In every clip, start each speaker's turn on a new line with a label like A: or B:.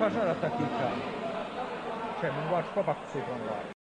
A: pożarach takich tam. Czemu? Łatwo bakcygon łatwo.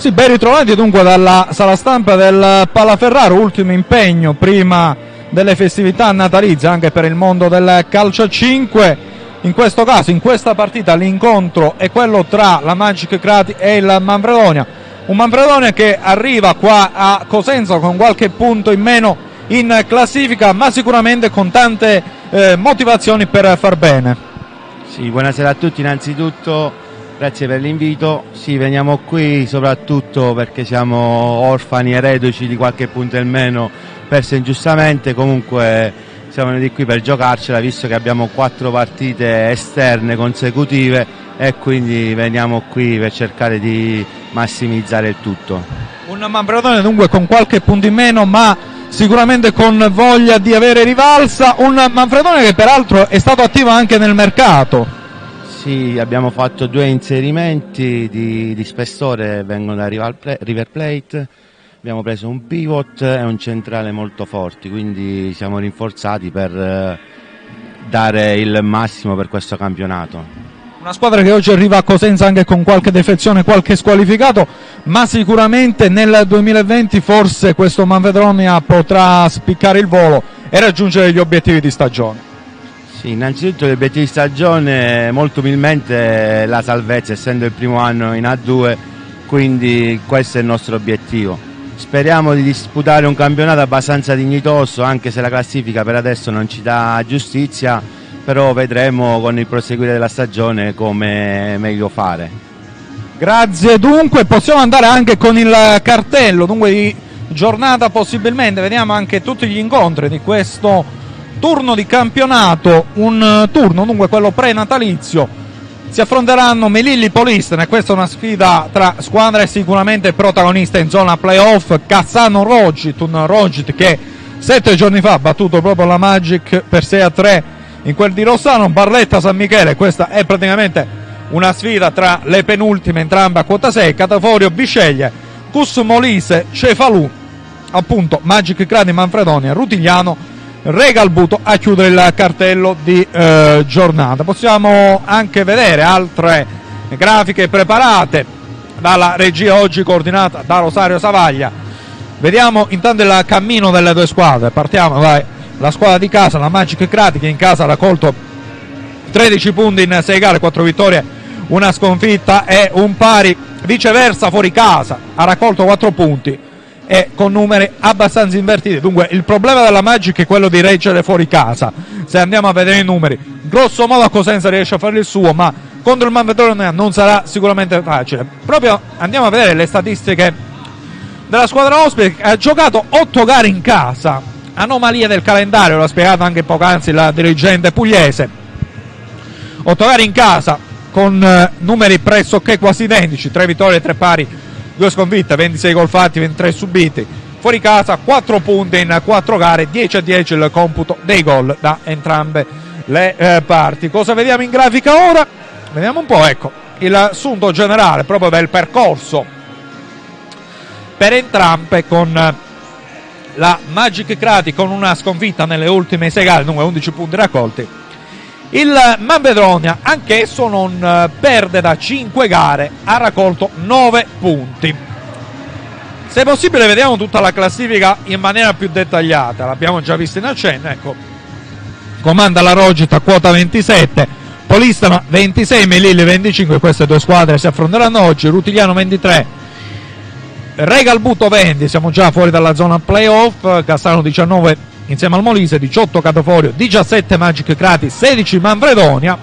A: Sì, ben ritrovati dunque dalla sala stampa del Palaferraro, ultimo impegno prima delle festività natalizie anche per il mondo del calcio a 5. In questo caso, in questa partita, l'incontro è quello tra la Magic Crati e il Manfredonia. Un Manfredonia che arriva qua a Cosenza con qualche punto in meno in classifica, ma sicuramente con tante eh, motivazioni per far bene.
B: Sì, buonasera a tutti. Innanzitutto Grazie per l'invito. Sì, veniamo qui soprattutto perché siamo orfani e reduci di qualche punto in meno perso ingiustamente. Comunque siamo venuti qui per giocarcela visto che abbiamo quattro partite esterne consecutive e quindi veniamo qui per cercare di massimizzare il tutto.
A: Un Manfredone dunque con qualche punto in meno ma sicuramente con voglia di avere rivalsa. Un Manfredone che peraltro è stato attivo anche nel mercato.
B: Sì, abbiamo fatto due inserimenti di, di spessore, vengono da River Plate, abbiamo preso un pivot e un centrale molto forti, quindi siamo rinforzati per eh, dare il massimo per questo campionato.
A: Una squadra che oggi arriva a Cosenza anche con qualche defezione, qualche squalificato, ma sicuramente nel 2020 forse questo Manfredonia potrà spiccare il volo e raggiungere gli obiettivi di stagione.
B: Sì, innanzitutto l'obiettivo di stagione molto umilmente la salvezza, essendo il primo anno in A2, quindi questo è il nostro obiettivo. Speriamo di disputare un campionato abbastanza dignitoso, anche se la classifica per adesso non ci dà giustizia, però vedremo con il proseguire della stagione come meglio fare.
A: Grazie, dunque possiamo andare anche con il cartello, dunque giornata possibilmente, vediamo anche tutti gli incontri di questo turno di campionato, un eh, turno dunque quello pre-natalizio. Si affronteranno Melilli Polistene, questa è una sfida tra squadre sicuramente protagoniste in zona playoff. Cassano Rogit, un Rogit che sette giorni fa ha battuto proprio la Magic per 6 a 3 in quel di Rossano. Barletta San Michele, questa è praticamente una sfida tra le penultime, entrambe a quota 6. Cataforio Bisceglie, Cus Molise, Cefalù, appunto Magic Crani Manfredonia, Rutigliano Regalbuto a chiudere il cartello di eh, giornata. Possiamo anche vedere altre grafiche preparate dalla regia oggi coordinata da Rosario Savaglia. Vediamo intanto il cammino delle due squadre. Partiamo dalla squadra di casa, la Magic Crati che in casa ha raccolto 13 punti in 6 gare, 4 vittorie, una sconfitta e un pari. Viceversa fuori casa ha raccolto 4 punti e con numeri abbastanza invertiti. Dunque il problema della Magic è quello di reggere fuori casa. Se andiamo a vedere i numeri, grosso modo a Cosenza riesce a fare il suo, ma contro il Manfredonia non sarà sicuramente facile. Proprio andiamo a vedere le statistiche della squadra ospite che ha giocato 8 gare in casa. Anomalia del calendario, l'ha spiegato anche poc'anzi la dirigente pugliese. 8 gare in casa con eh, numeri pressoché quasi identici, 3 vittorie, 3 pari, 2 sconfitte, 26 gol fatti, 23 subiti. Fuori casa 4 punti in 4 gare, 10 a 10 il computo dei gol da entrambe le eh, parti. Cosa vediamo in grafica ora? Vediamo un po', ecco, il sunto generale proprio del percorso per entrambe con eh, la Magic Crati con una sconfitta nelle ultime 6 gare, dunque 11 punti raccolti. Il Manvedronia, anch'esso non eh, perde da 5 gare, ha raccolto 9 punti. Se possibile vediamo tutta la classifica in maniera più dettagliata, l'abbiamo già vista in accenno, ecco. Comanda la Rogita quota 27, Polistama 26, Melilli 25, queste due squadre si affronteranno oggi, Rutigliano 23, Regalbuto 20, siamo già fuori dalla zona playoff, Cassano 19 insieme al Molise, 18 Catoforio, 17 Magic Crati, 16 Manfredonia,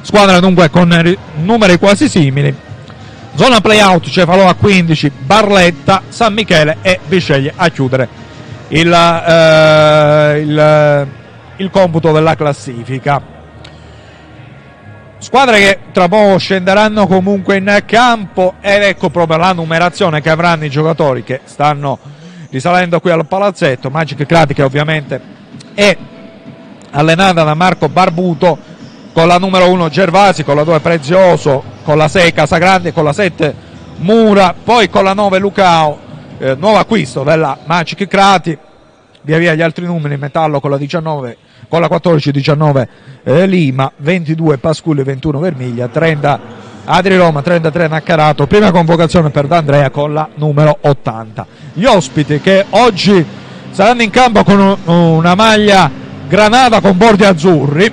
A: squadra dunque con numeri quasi simili. Zona playout Cefalò a 15, Barletta, San Michele e Bisceglie a chiudere il, eh, il, il computo della classifica. Squadre che tra poco scenderanno comunque in campo ed ecco proprio la numerazione che avranno i giocatori che stanno risalendo qui al palazzetto. Magic Crati che ovviamente è allenata da Marco Barbuto con la numero 1 Gervasi, con la 2 Prezioso, con la 6 Casagrande, con la 7 Mura, poi con la 9 Lucao, eh, nuovo acquisto della Magic Crati, via via gli altri numeri, Metallo con la 19 con la 14-19 eh, Lima, 22 Pasculi, 21 Vermiglia, 30 Adri Roma, 33 Naccarato, prima convocazione per D'Andrea con la numero 80. Gli ospiti che oggi saranno in campo con una maglia granata con bordi azzurri.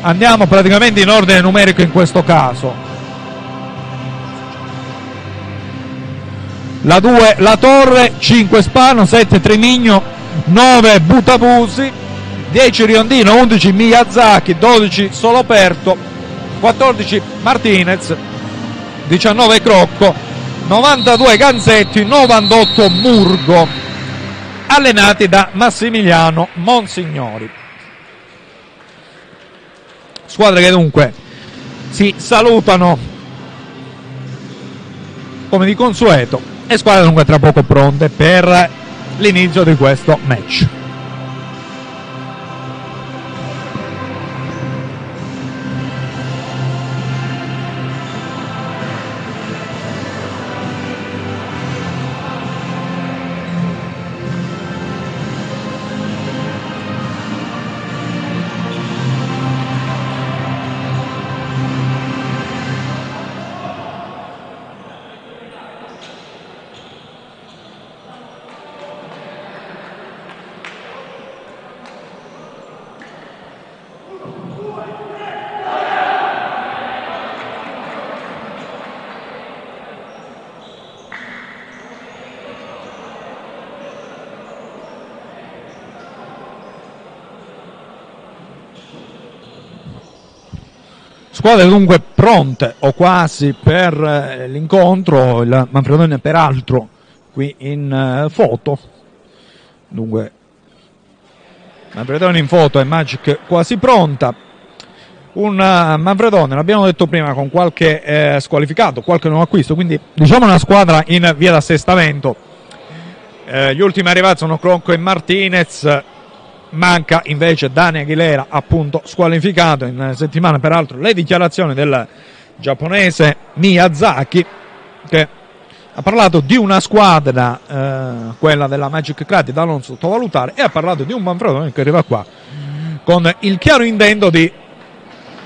A: Andiamo praticamente in ordine numerico in questo caso. La 2 La Torre, 5 Spano, 7 Trimigno, 9 Butabusi, 10 Riondino, 11 Miyazaki, 12 Soloperto, 14 Martinez, 19 Crocco, 92 Ganzetti, 98 Murgo, allenati da Massimiliano Monsignori. Squadre che dunque si salutano come di consueto e squadre dunque tra poco pronte per l'inizio di questo match. Squadre dunque pronte o quasi per eh, l'incontro, il Manfredonia peraltro qui in eh, foto, dunque Manfredonia in foto e Magic quasi pronta, un uh, Manfredonia, l'abbiamo detto prima, con qualche eh, squalificato, qualche nuovo acquisto, quindi diciamo una squadra in via d'assestamento. Eh, gli ultimi arrivati sono Cronco e Martinez, manca invece Dani Aguilera appunto squalificato in settimana. Peraltro le dichiarazioni del giapponese Miyazaki che ha parlato di una squadra eh, quella della Magic Crati da non sottovalutare e ha parlato di un Manfredone che arriva qua con il chiaro intento di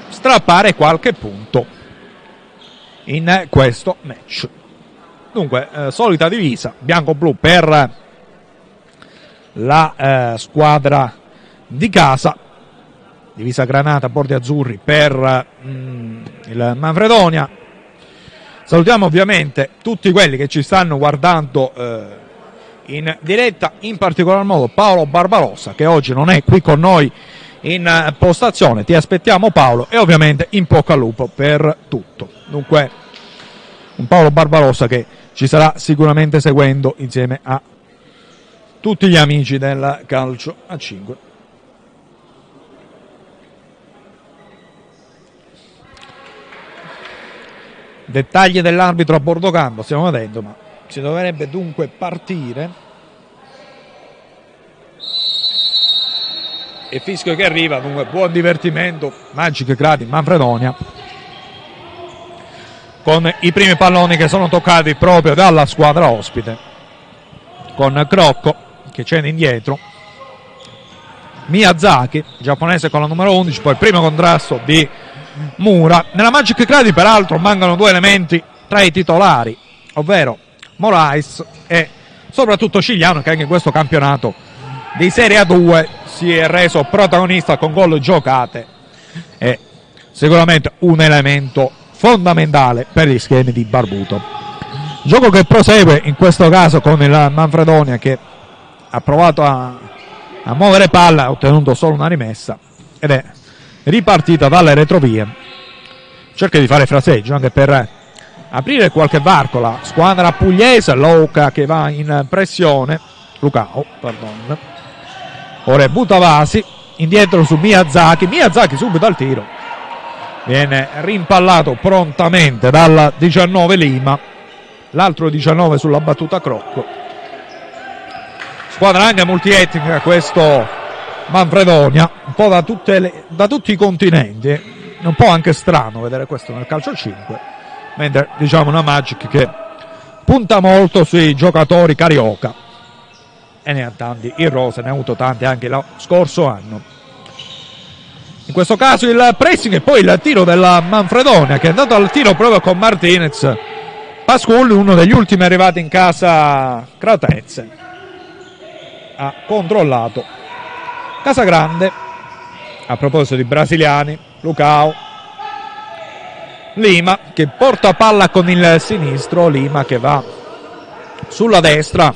A: strappare qualche punto in questo match. Dunque eh, solita divisa bianco-blu per la eh, squadra di casa divisa granata, bordi azzurri per mm, il Manfredonia salutiamo ovviamente tutti quelli che ci stanno guardando eh, in diretta in particolar modo Paolo Barbarossa che oggi non è qui con noi in postazione. Ti aspettiamo Paolo e ovviamente in bocca al lupo per tutto. Dunque un Paolo Barbarossa che ci sarà sicuramente seguendo insieme a tutti gli amici del calcio a 5. Dettagli dell'arbitro a bordo campo, stiamo vedendo, ma si dovrebbe dunque partire. E fischio che arriva, dunque buon divertimento, Magic Gradi, Manfredonia. Con i primi palloni che sono toccati proprio dalla squadra ospite. Con Crocco che scende indietro. Miyazaki, giapponese con la numero 11, poi il primo contrasto di Mura. Nella Magic Gradi peraltro mancano due elementi tra i titolari, ovvero Morais e soprattutto Cigliano che anche in questo campionato di Serie A2 si è reso protagonista con gol giocate e sicuramente un elemento fondamentale per gli schemi di Barbuto. Gioco che prosegue in questo caso con il Manfredonia che ha provato a, a muovere palla, ha ottenuto solo una rimessa ed è ripartita dalle retrovie. Cerca di fare fraseggio anche per aprire qualche varco la squadra pugliese, Loca che va in pressione, Lucao, pardon. Ora Butavasi, indietro su Miyazaki, Miyazaki subito al tiro, viene rimpallato prontamente dal 19 Lima, l'altro 19 sulla battuta Crocco. Squadra anche multietnica questo Manfredonia, un po' da, le, da tutti i continenti, è un po' anche strano vedere questo nel calcio 5 mentre diciamo una Magic che punta molto sui giocatori carioca. E ne ha tanti il Rose ne ha avuto tanti anche lo scorso anno. In questo caso il pressing e poi il tiro della Manfredonia che è andato al tiro proprio con Martinez. Pasculli uno degli ultimi arrivati in casa Cratezze ha controllato Casagrande. A proposito di brasiliani Lucao Lima che porta palla con il sinistro, Lima che va sulla destra,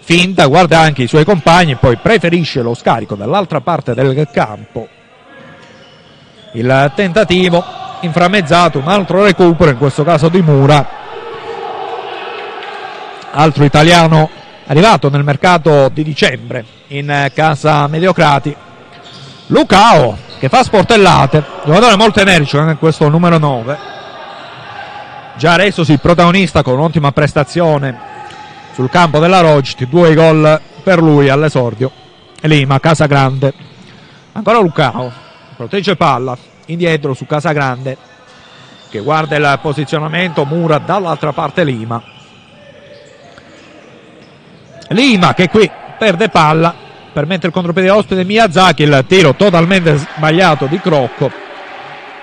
A: finta, guarda anche i suoi compagni, poi preferisce lo scarico dall'altra parte del campo. Il tentativo inframmezzato, un altro recupero, in questo caso di Mura, altro italiano arrivato nel mercato di dicembre in casa Mediocrati. Lucao che fa sportellate, giocatore molto energico anche questo numero 9, già resosi protagonista con un'ottima prestazione sul campo della Rogiti, due gol per lui all'esordio. Lima, Casagrande, ancora Lucao, protegge palla, indietro su Casagrande che guarda il posizionamento, Mura dall'altra parte Lima. Lima che qui perde palla, permette il contropiede ospite Miyazaki, il tiro totalmente sbagliato di Crocco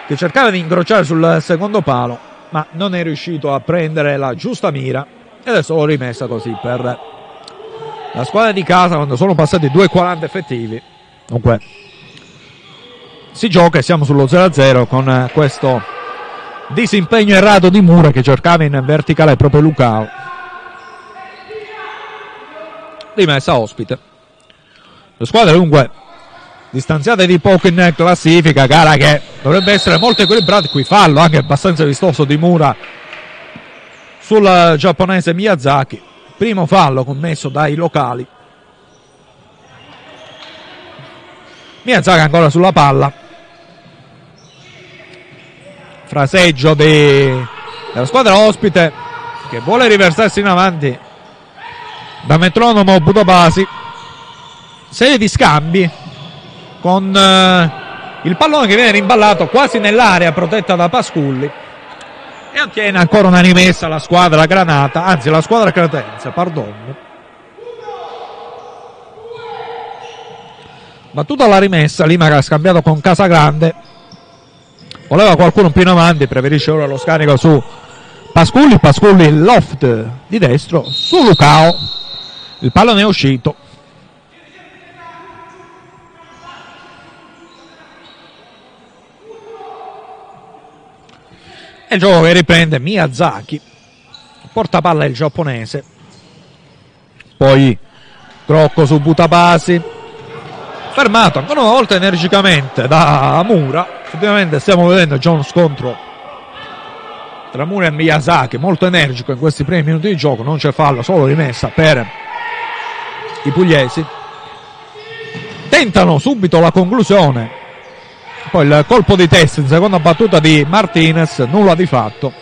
A: che cercava di incrociare sul secondo palo ma non è riuscito a prendere la giusta mira ed è solo rimessa così per la squadra di casa quando sono passati 2,40 effettivi. Dunque si gioca e siamo sullo 0-0 con questo disimpegno errato di Mura che cercava in verticale proprio Lucao rimessa ospite le squadre dunque distanziate di poco in classifica, gara che dovrebbe essere molto equilibrata, qui fallo anche abbastanza vistoso di Mura sul giapponese Miyazaki, primo fallo commesso dai locali. Miyazaki ancora sulla palla. Fraseggio di, della squadra ospite che vuole riversarsi in avanti da metronomo Budobasi serie di scambi con eh, il pallone che viene rimballato quasi nell'area protetta da Pasculli e ottiene ancora una rimessa la squadra Granata, anzi la squadra Cretenza, pardon. Battuta la rimessa, Lima che ha scambiato con Casagrande. Voleva qualcuno più in avanti, preferisce ora lo scarico su Pasculli, Pasculli loft di destro, su Lucao. Il pallone è uscito. E il gioco che riprende Miyazaki. Porta palla il giapponese. Poi Crocco su Butapasi. fermato ancora una volta energicamente da Mura. Effettivamente stiamo vedendo già uno scontro tra Mura e Miyazaki, molto energico in questi primi minuti di gioco. Non c'è fallo, solo rimessa per i pugliesi. Tentano subito la conclusione. Poi il colpo di testa in seconda battuta di Martinez, nulla di fatto.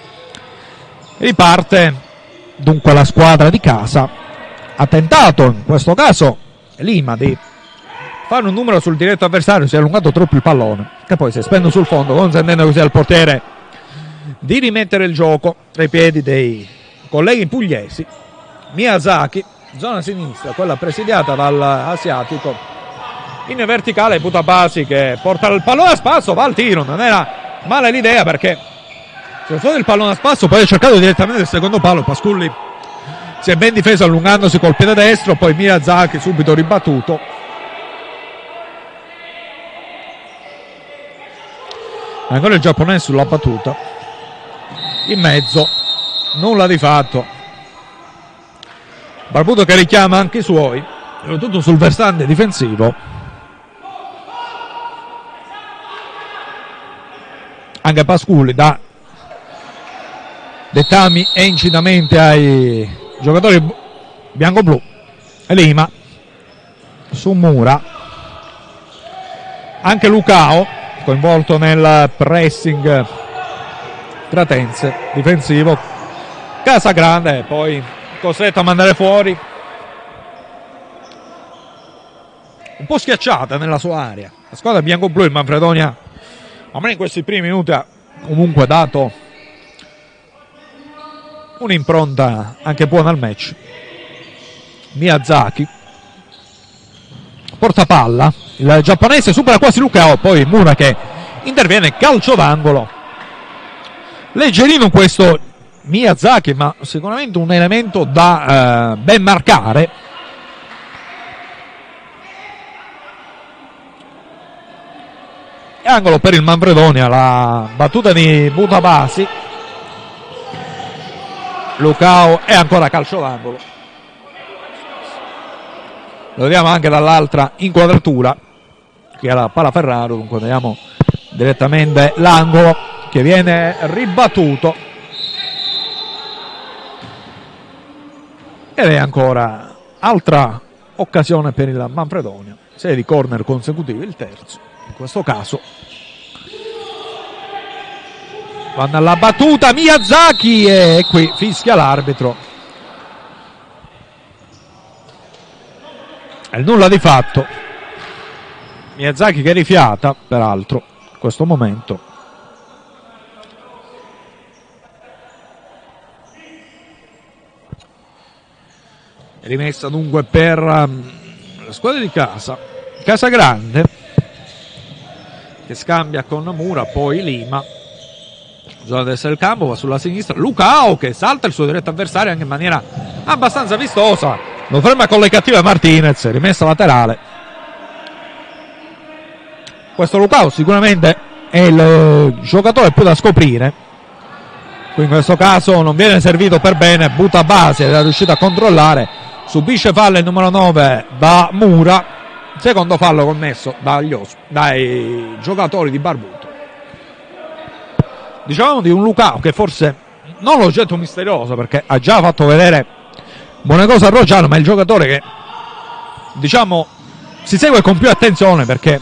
A: Riparte dunque la squadra di casa. Ha tentato in questo caso Lima di fare un numero sul diretto avversario, si è allungato troppo il pallone, che poi si è spento sul fondo, consentendo così al portiere di rimettere il gioco tra i piedi dei colleghi pugliesi. Miyazaki, zona sinistra, quella presidiata dall'asiatico, in verticale Butabasi che porta il pallone a spasso, va al tiro, non era male l'idea perché se non il pallone a spasso poi ha cercato direttamente il secondo palo, Pasculli si è ben difeso allungandosi col piede destro, poi Miyazaki subito ribattuto. Ancora il giapponese sulla battuta. In mezzo nulla di fatto Barbuto che richiama anche i suoi soprattutto sul versante difensivo. Anche Pasculi dà dettami e incitamenti ai giocatori bianco-blu. Lima su Mura. Anche Lucao coinvolto nel pressing Tratense difensivo. Casa Grande poi costretto a mandare fuori. Un po' schiacciata nella sua area. La squadra bianco-blu il Manfredonia a me in questi primi minuti ha comunque dato un'impronta anche buona al match. Miyazaki porta palla. Il giapponese supera quasi Lucao, poi Mura che interviene, calcio d'angolo. Leggerino questo Miyazaki, ma sicuramente un elemento da eh, ben marcare. Angolo per il Manfredonia, la battuta di Butabasi. Lucao e ancora calcio d'angolo. Lo vediamo anche dall'altra inquadratura che era Palaferraro, dunque vediamo direttamente l'angolo che viene ribattuto ed è ancora altra occasione per il Manfredonia, serie di corner consecutivi, il terzo in questo caso. Vanno alla battuta Miyazaki e qui fischia l'arbitro. È nulla di fatto. Miyazaki che rifiata, peraltro, in questo momento. Rimessa dunque per um, la squadra di casa. Casa Grande che scambia con Mura, poi Lima. Zona destra del campo, va sulla sinistra. Lucao che salta il suo diretto avversario anche in maniera abbastanza vistosa. Lo ferma con le cattive Martinez, rimessa laterale questo Lucao sicuramente è il giocatore più da scoprire qui in questo caso non viene servito per bene butta base è riuscito a controllare subisce fallo il numero 9 da Mura. Secondo fallo commesso dagli, dai giocatori di Barbuto. Diciamo di un Lucao che forse non l'oggetto misterioso perché ha già fatto vedere buone cose a Roggiano ma è il giocatore che diciamo si segue con più attenzione perché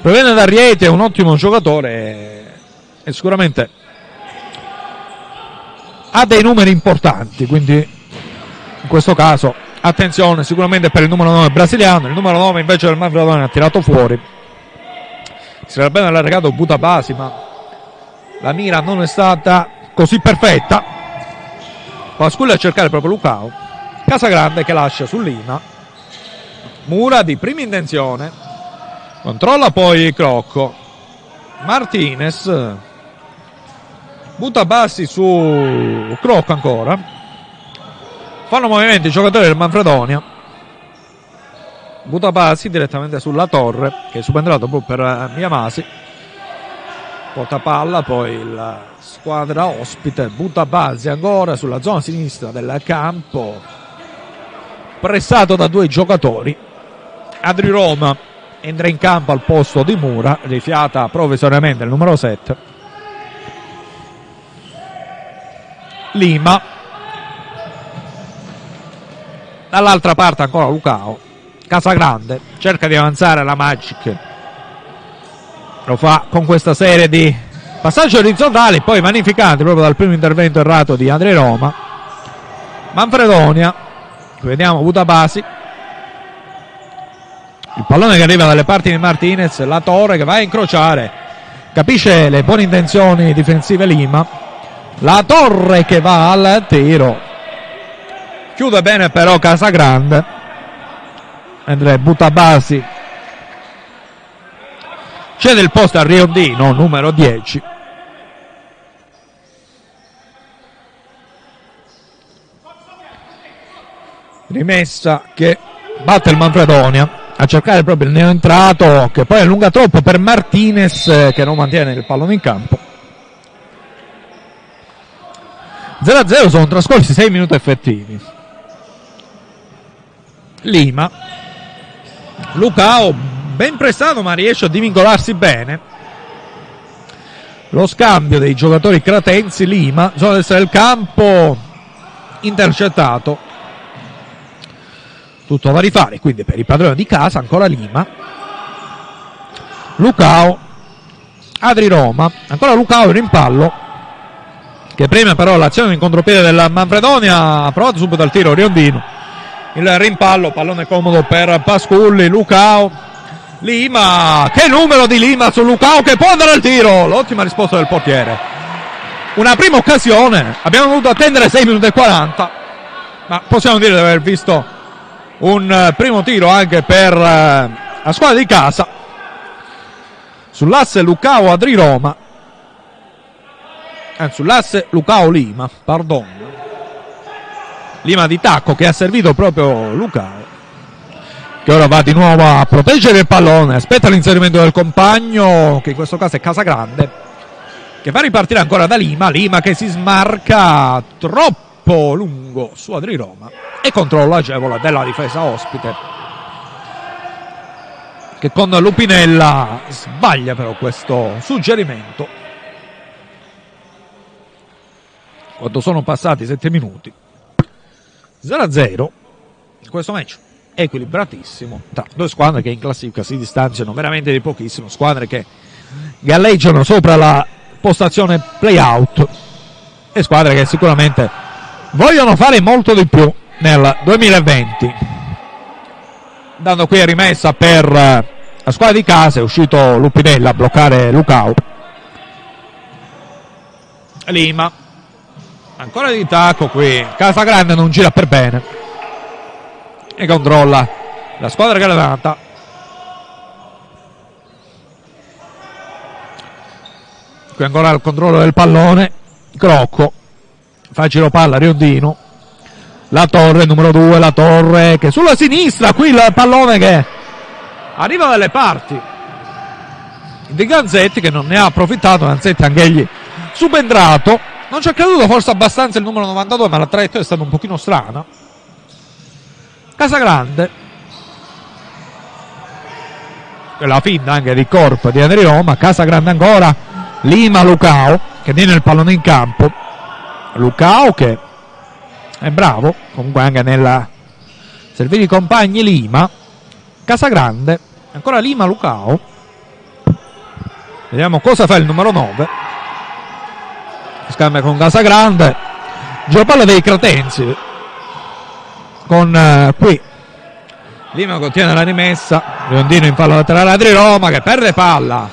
A: proviene da Rieti, è un ottimo giocatore e sicuramente ha dei numeri importanti, quindi in questo caso attenzione sicuramente per il numero 9 brasiliano, il numero 9 invece del Manfredone ha tirato fuori, si era bene allargato Butabasi ma la mira non è stata così perfetta, Pasculli a cercare proprio Lucao, Casagrande che lascia su Lima, Mura di prima intenzione, Controlla poi Crocco. Martinez. Butta bassi su Crocco ancora. Fanno movimenti i giocatori del Manfredonia. Butta direttamente sulla torre che è subentrato proprio per Miyamasi. Porta palla, poi la squadra ospite butta ancora sulla zona sinistra del campo. Pressato da due giocatori Adri Roma entra in campo al posto di Mura, rifiata provvisoriamente il numero 7. Lima. Dall'altra parte ancora Lucao. Casagrande cerca di avanzare la Magic. Lo fa con questa serie di passaggi orizzontali, poi magnificati proprio dal primo intervento errato di Andrea Roma. Manfredonia. Vediamo Butabasi. Il pallone che arriva dalle parti di Martinez, la torre che va a incrociare. Capisce le buone intenzioni difensive Lima. La torre che va al tiro. Chiude bene però Casagrande. Mentre Butabasi cede il posto a Riondino, numero 10. Rimessa che batte il Manfredonia a cercare proprio il neoentrato che poi allunga troppo per Martinez che non mantiene il pallone in campo 0-0 sono trascorsi 6 minuti effettivi Lima. Lucao ben prestato ma riesce a divincolarsi bene. Lo scambio dei giocatori cretensi Lima zona destra del campo intercettato. Tutto da rifare quindi per i padroni di casa ancora Lima. Lucao Adri Roma ancora Lucao in rimpallo che prima però l'azione in contropiede della Manfredonia ha provato subito al tiro Riondino il rimpallo pallone comodo per Pasculli Lucao. Lima che numero di Lima su Lucao che può andare al tiro. L'ottima risposta del portiere. Una prima occasione abbiamo dovuto attendere 6 minuti e 40 ma possiamo dire di aver visto un eh, primo tiro anche per eh, la squadra di casa. Sull'asse Lucao Adri Roma. Anzi sull'asse Lucao Lima pardon Lima di tacco che ha servito proprio Lucao che ora va di nuovo a proteggere il pallone aspetta l'inserimento del compagno che in questo caso è Casagrande che fa ripartire ancora da Lima Lima che si smarca troppo lungo su Adri Roma e controllo agevole della difesa ospite che con Lupinella sbaglia però questo suggerimento. Quando sono passati 7 minuti 0-0 questo match equilibratissimo tra due squadre che in classifica si distanziano veramente di pochissimo squadre che galleggiano sopra la postazione playout e squadre che sicuramente vogliono fare molto di più nel 2020 dando qui rimessa per la squadra di casa è uscito Lupinella a bloccare Lucao. Lima ancora di tacco qui. Casagrande non gira per bene. E controlla la squadra che levanta. Qui ancora il controllo del pallone. Crocco. Facile palla Riondino. La torre numero 2, la torre che sulla sinistra, qui il pallone che arriva dalle parti. Di Ganzetti che non ne ha approfittato, Ganzetti anche egli subentrato, non ci è creduto forse abbastanza il numero 92 ma la traiettoria è stata un pochino strana. Casagrande, la finta anche di corpo di Andrea Roma, Casagrande ancora, Lima Lucao che tiene il pallone in campo, Lucao che è bravo, comunque anche nella servire i compagni Lima, Casagrande, ancora Lima Lucao. Vediamo cosa fa il numero 9. Scambia con Casagrande. Giopalla dei Cretensi. Con eh, qui Lima contiene la rimessa. Riondino in palla laterale Adri Roma che perde palla.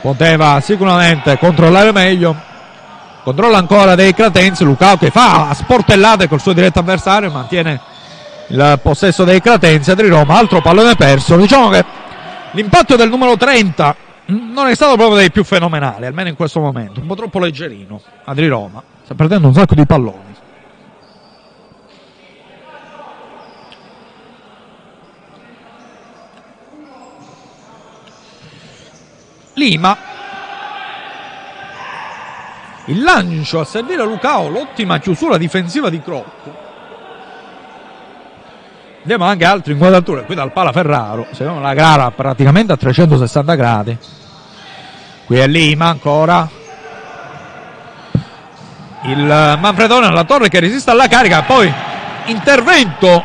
A: Poteva sicuramente controllare meglio controlla ancora dei Cratensi Lucao che fa sportellate col suo diretto avversario mantiene il possesso dei Cratensi Adri Roma altro pallone perso diciamo che l'impatto del numero 30 non è stato proprio dei più fenomenali almeno in questo momento. Un po' troppo leggerino. Adri Roma sta perdendo un sacco di palloni. Lima. Il lancio a servire Lucao, l'ottima chiusura difensiva di Crocco. Vediamo anche altre inquadrature qui dal Pala Ferraro. Seguiamo la gara praticamente a 360 gradi. Qui è Lima ancora. Il Manfredone alla torre che resiste alla carica. Poi intervento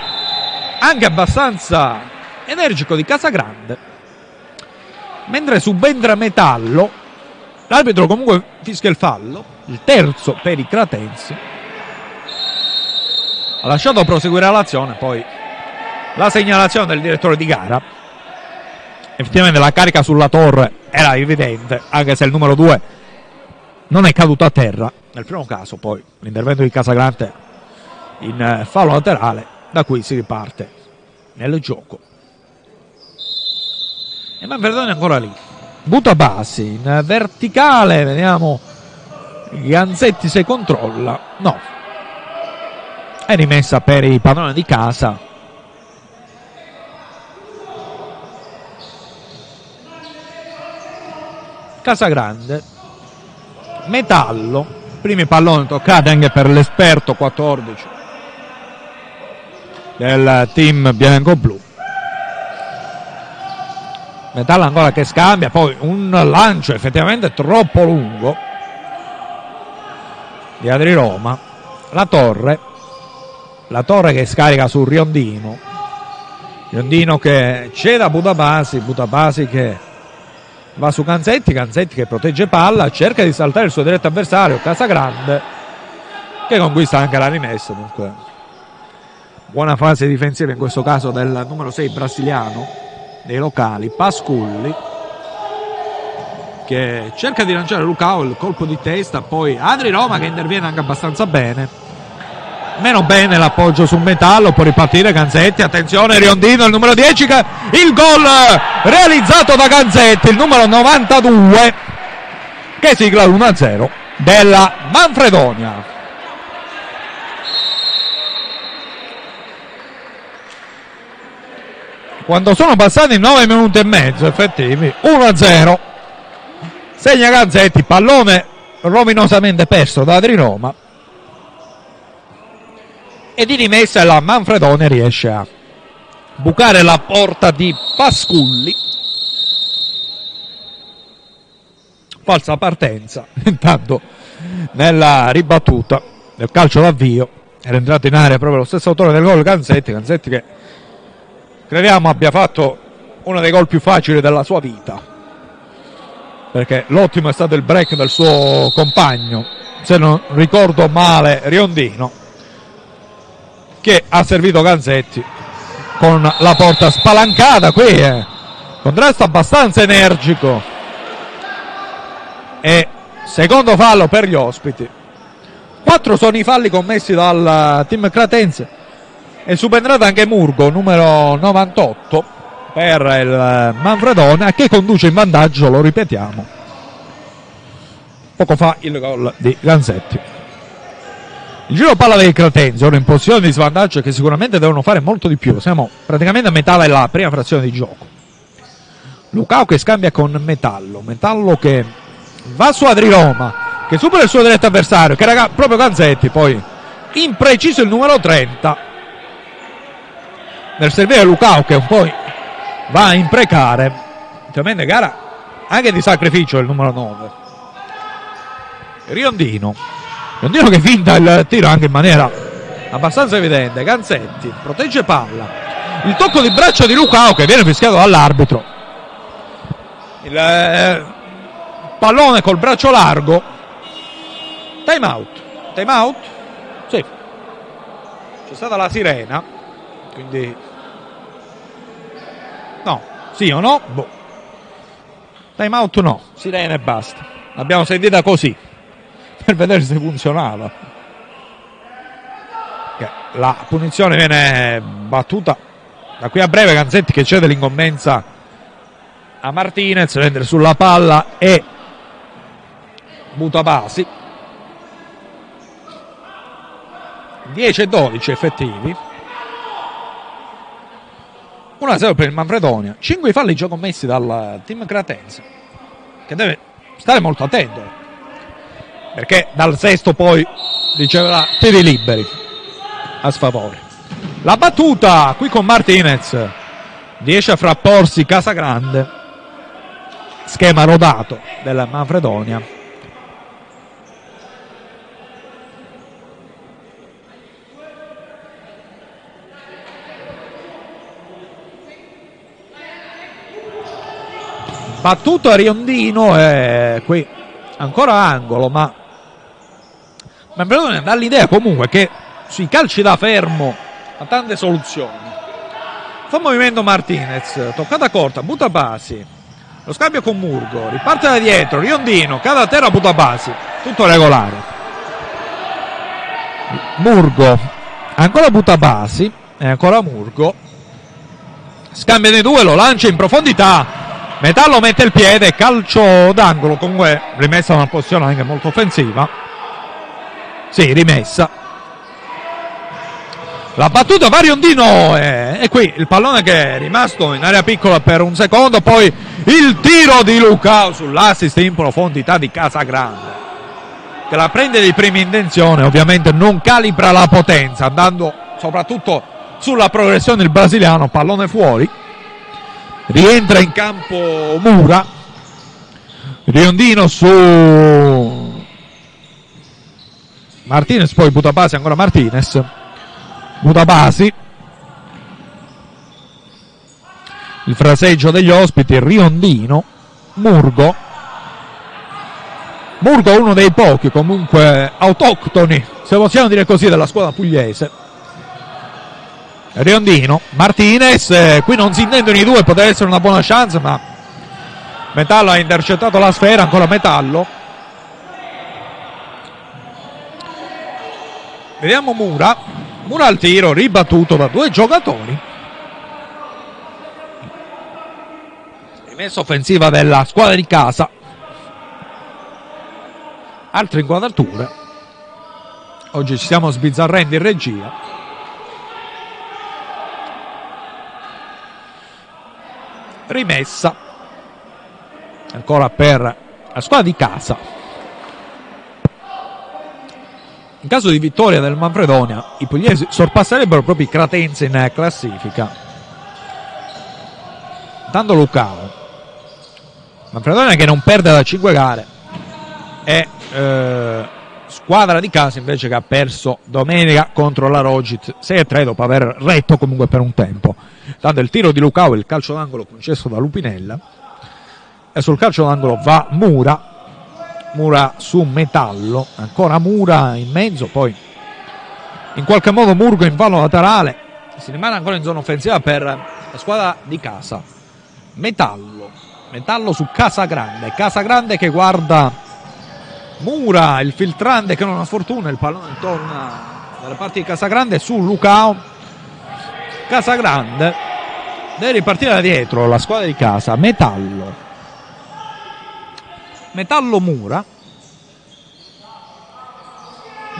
A: anche abbastanza energico di Casagrande. Mentre subentra Metallo. L'arbitro comunque fischia il fallo. Il terzo per i Cratensi. Ha lasciato proseguire l'azione. Poi la segnalazione del direttore di gara. Effettivamente la carica sulla torre era evidente, anche se il numero 2 non è caduto a terra. Nel primo caso, poi l'intervento di Casagrande in eh, fallo laterale, da cui si riparte nel gioco. E Manfredoni ancora lì. Butta bassi in verticale, vediamo. Ganzetti se controlla. No. È rimessa per i padroni di casa. Casagrande, Metallo, primi palloni toccati anche per l'esperto 14 del team bianco-blu. Metallo ancora che scambia, poi un lancio effettivamente troppo lungo di Adri Roma. La torre, la torre che scarica su Riondino. Riondino che cede a Budabasi, Budabasi che va su Canzetti, Canzetti che protegge palla, cerca di saltare il suo diretto avversario, Casagrande, che conquista anche la rimessa. Dunque, buona fase difensiva in questo caso del numero 6 brasiliano dei locali, Pasculli, che cerca di lanciare Lucao il colpo di testa, poi Adri Roma che interviene anche abbastanza bene meno bene l'appoggio sul metallo può ripartire Ganzetti attenzione Riondino il numero 10 il gol realizzato da Ganzetti il numero 92 che sigla l'1-0 della Manfredonia. Quando sono passati 9 minuti e mezzo effettivi 1-0 segna Ganzetti pallone rovinosamente perso da Adri Roma e di rimessa la Manfredone riesce a bucare la porta di Pasculli. Falsa partenza intanto nella ribattuta del calcio d'avvio. Era entrato in area proprio lo stesso autore del gol Ganzetti Ganzetti che crediamo abbia fatto uno dei gol più facili della sua vita. Perché l'ottimo è stato il break del suo compagno se non ricordo male Riondino che ha servito Ganzetti con la porta spalancata qui eh. contrasto abbastanza energico. E secondo fallo per gli ospiti. Quattro sono i falli commessi dal team Cratense è subentrato anche Murgo numero 98 per il Manfredone che conduce in vantaggio lo ripetiamo poco fa il gol di Ganzetti il giro palla dei Cratensi, ora in posizione di svantaggio che sicuramente devono fare molto di più. Siamo praticamente a metà della prima frazione di gioco. Lucao che scambia con Metallo. Metallo che va su Adri Roma, che supera il suo diretto avversario, che era proprio Ganzetti. Poi impreciso il numero 30 nel servire Lucao che poi va a imprecare. Ovviamente gara anche di sacrificio il numero 9. Riondino Rondino che finta il tiro anche in maniera abbastanza evidente. Ganzetti protegge palla. Il tocco di braccio di Lucao che viene fischiato dall'arbitro. Il eh, pallone col braccio largo. Time out. Time out? Sì. C'è stata la sirena. Quindi. No. Sì o no? Boh. Time out no. Sirena e basta. L'abbiamo sentita così per vedere se funzionava. La punizione viene battuta da qui a breve. Ganzetti che cede l'incombenza a Martinez, prende sulla palla e Butabasi. 10 e 12 effettivi. 1-0 per il Manfredonia. 5 falli già commessi dal team Cratense, che deve stare molto attento perché dal sesto poi riceverà tiri liberi a sfavore. La battuta qui con Martinez riesce a frapporsi Casagrande. Schema rodato del Manfredonia. Battuto a Riondino e qui ancora angolo, ma Manfredonia dà l'idea comunque che sui calci da fermo ha tante soluzioni. Fa movimento Martinez, toccata corta, butta basi. Lo scambio con Murgo, riparte da dietro, Riondino, cade a terra, butta basi. Tutto regolare. Murgo, ancora butta basi, e ancora Murgo. Scambia dei due, lo lancia in profondità. Metallo mette il piede, calcio d'angolo, comunque rimessa una posizione anche molto offensiva. Sì, rimessa. La battuta va Riondino e, e, qui il pallone che è rimasto in area piccola per un secondo, poi il tiro di Lucao sull'assist in profondità di Casagrande che la prende di prima intenzione, ovviamente non calibra la potenza, andando soprattutto sulla progressione del brasiliano, pallone fuori. Rientra in campo Mura. Riondino su Martinez, poi butta base ancora Martinez. Butabasi. Il fraseggio degli ospiti, Riondino, Murgo. Murgo è uno dei pochi comunque autoctoni, se possiamo dire così, della squadra pugliese. Riondino, Martinez, eh, qui non si intendono i due, potrebbe essere una buona chance, ma Metallo ha intercettato la sfera, ancora Metallo. Vediamo Mura, Mura al tiro, ribattuto da due giocatori. Rimessa offensiva della squadra di casa. Altre inquadrature. Oggi ci stiamo sbizzarrendo in regia. Rimessa. Ancora per la squadra di casa. In caso di vittoria del Manfredonia, i pugliesi sorpasserebbero proprio i Cratense in classifica. Intanto Lucao. Manfredonia che non perde da 5 gare. E eh, squadra di casa invece che ha perso domenica contro la Rogit 6-3 dopo aver retto comunque per un tempo. Tanto il tiro di Lucao e il calcio d'angolo concesso da Lupinella. E sul calcio d'angolo va Mura Mura su metallo, ancora Mura in mezzo, poi in qualche modo Murgo in palo laterale, si rimane ancora in zona offensiva per la squadra di casa. Metallo, metallo su Casa Grande, Casa Grande che guarda Mura, il filtrante che non ha sfortuna, il pallone torna dalle parti di Casa Grande su Lucao. Casa Grande deve ripartire da dietro la squadra di casa, Metallo Metallo Mura.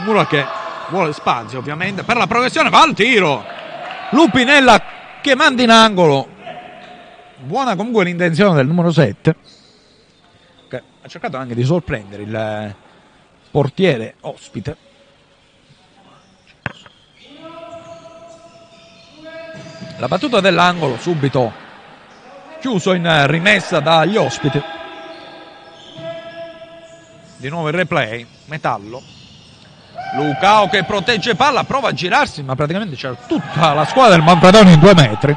A: Mura che vuole spazio ovviamente per la progressione, va al tiro. Lupinella che manda in angolo. Buona comunque l'intenzione del numero 7. Che ha cercato anche di sorprendere il portiere ospite. La battuta dell'angolo subito chiuso in rimessa dagli ospiti di nuovo il replay, Metallo. Lucao che protegge palla, prova a girarsi, ma praticamente c'è tutta la squadra del Manfredonia in due metri.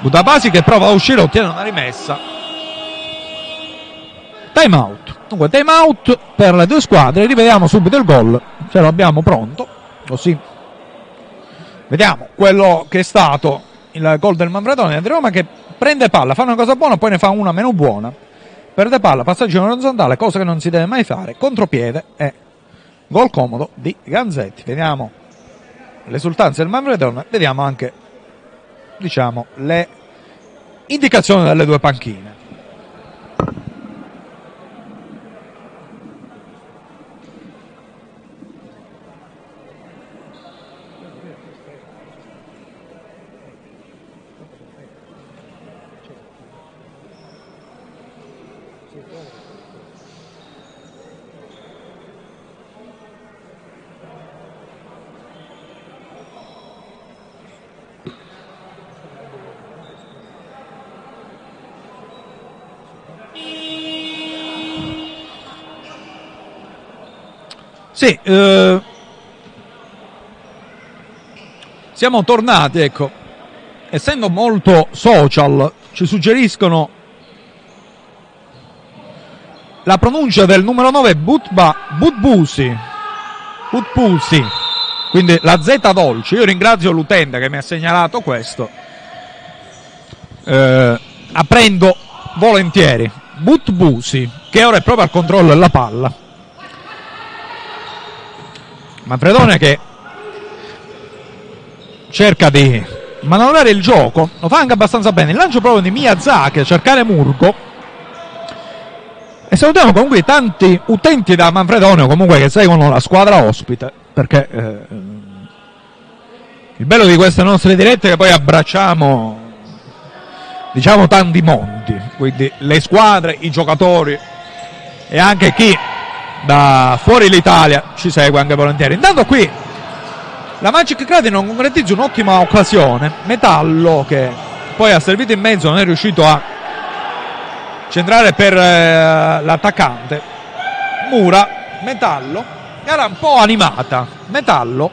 A: Budabasi che prova a uscire, ottiene una rimessa. Time out. Dunque, time out per le due squadre. Rivediamo subito il gol. Ce l'abbiamo pronto. Così vediamo quello che è stato il gol del Manfredonia di Roma che prende palla, fa una cosa buona, poi ne fa una meno buona perde palla, passaggio in orizzontale, cosa che non si deve mai fare, contropiede e gol comodo di Ganzetti. Vediamo le esultanze del Manfredonia, vediamo anche diciamo, le indicazioni delle due panchine. Sì, eh, siamo tornati, ecco, essendo molto social, ci suggeriscono la pronuncia del numero 9 Butba, Butbusi, Butbusi, quindi la Z dolce. Io ringrazio l'utente che mi ha segnalato questo. Eh, apprendo volentieri. Butbusi, che ora è proprio al controllo della palla. Manfredone che cerca di manovrare il gioco, lo fa anche abbastanza bene. Il lancio proprio di Miyazaki a cercare Murgo. E salutiamo comunque tanti utenti da Manfredonio comunque che seguono la squadra ospite, perché eh, il bello di queste nostre dirette è che poi abbracciamo diciamo tanti mondi, quindi le squadre, i giocatori e anche chi da fuori l'Italia ci segue anche volentieri. Intanto qui la Magic Cradi non concretizza un'ottima occasione, Metallo che poi ha servito in mezzo non è riuscito a centrare per eh, l'attaccante, Mura, Metallo, gara un po' animata, Metallo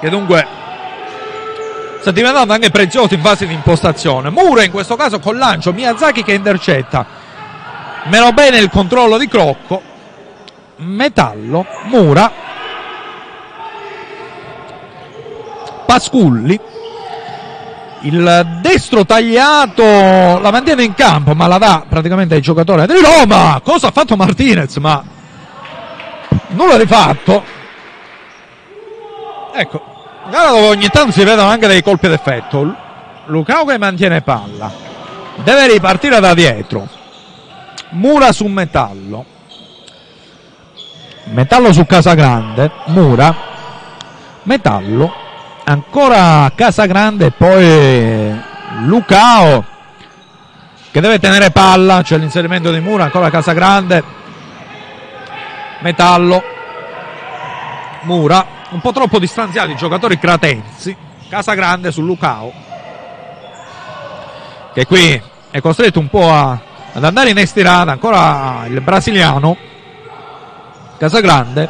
A: che dunque sta diventando anche prezioso in fase di impostazione. Mura in questo caso con lancio, Miyazaki che intercetta. Meno bene il controllo di Crocco. Metallo, Mura. Pasculli. Il destro tagliato la mantiene in campo, ma la dà praticamente ai giocatori di Roma. Cosa ha fatto Martinez? Ma nulla di fatto. Ecco, gara dove ogni tanto si vedono anche dei colpi d'effetto. Lucao che mantiene palla, deve ripartire da dietro. Mura su metallo, metallo su Casagrande, Mura, metallo, ancora Casagrande, poi Lucao che deve tenere palla, c'è cioè l'inserimento di Mura, ancora Casagrande, metallo, Mura, un po' troppo distanziati i giocatori cretensi. Casagrande su Lucao, che qui è costretto un po' a, ad andare in estirata. Ancora il brasiliano Casagrande.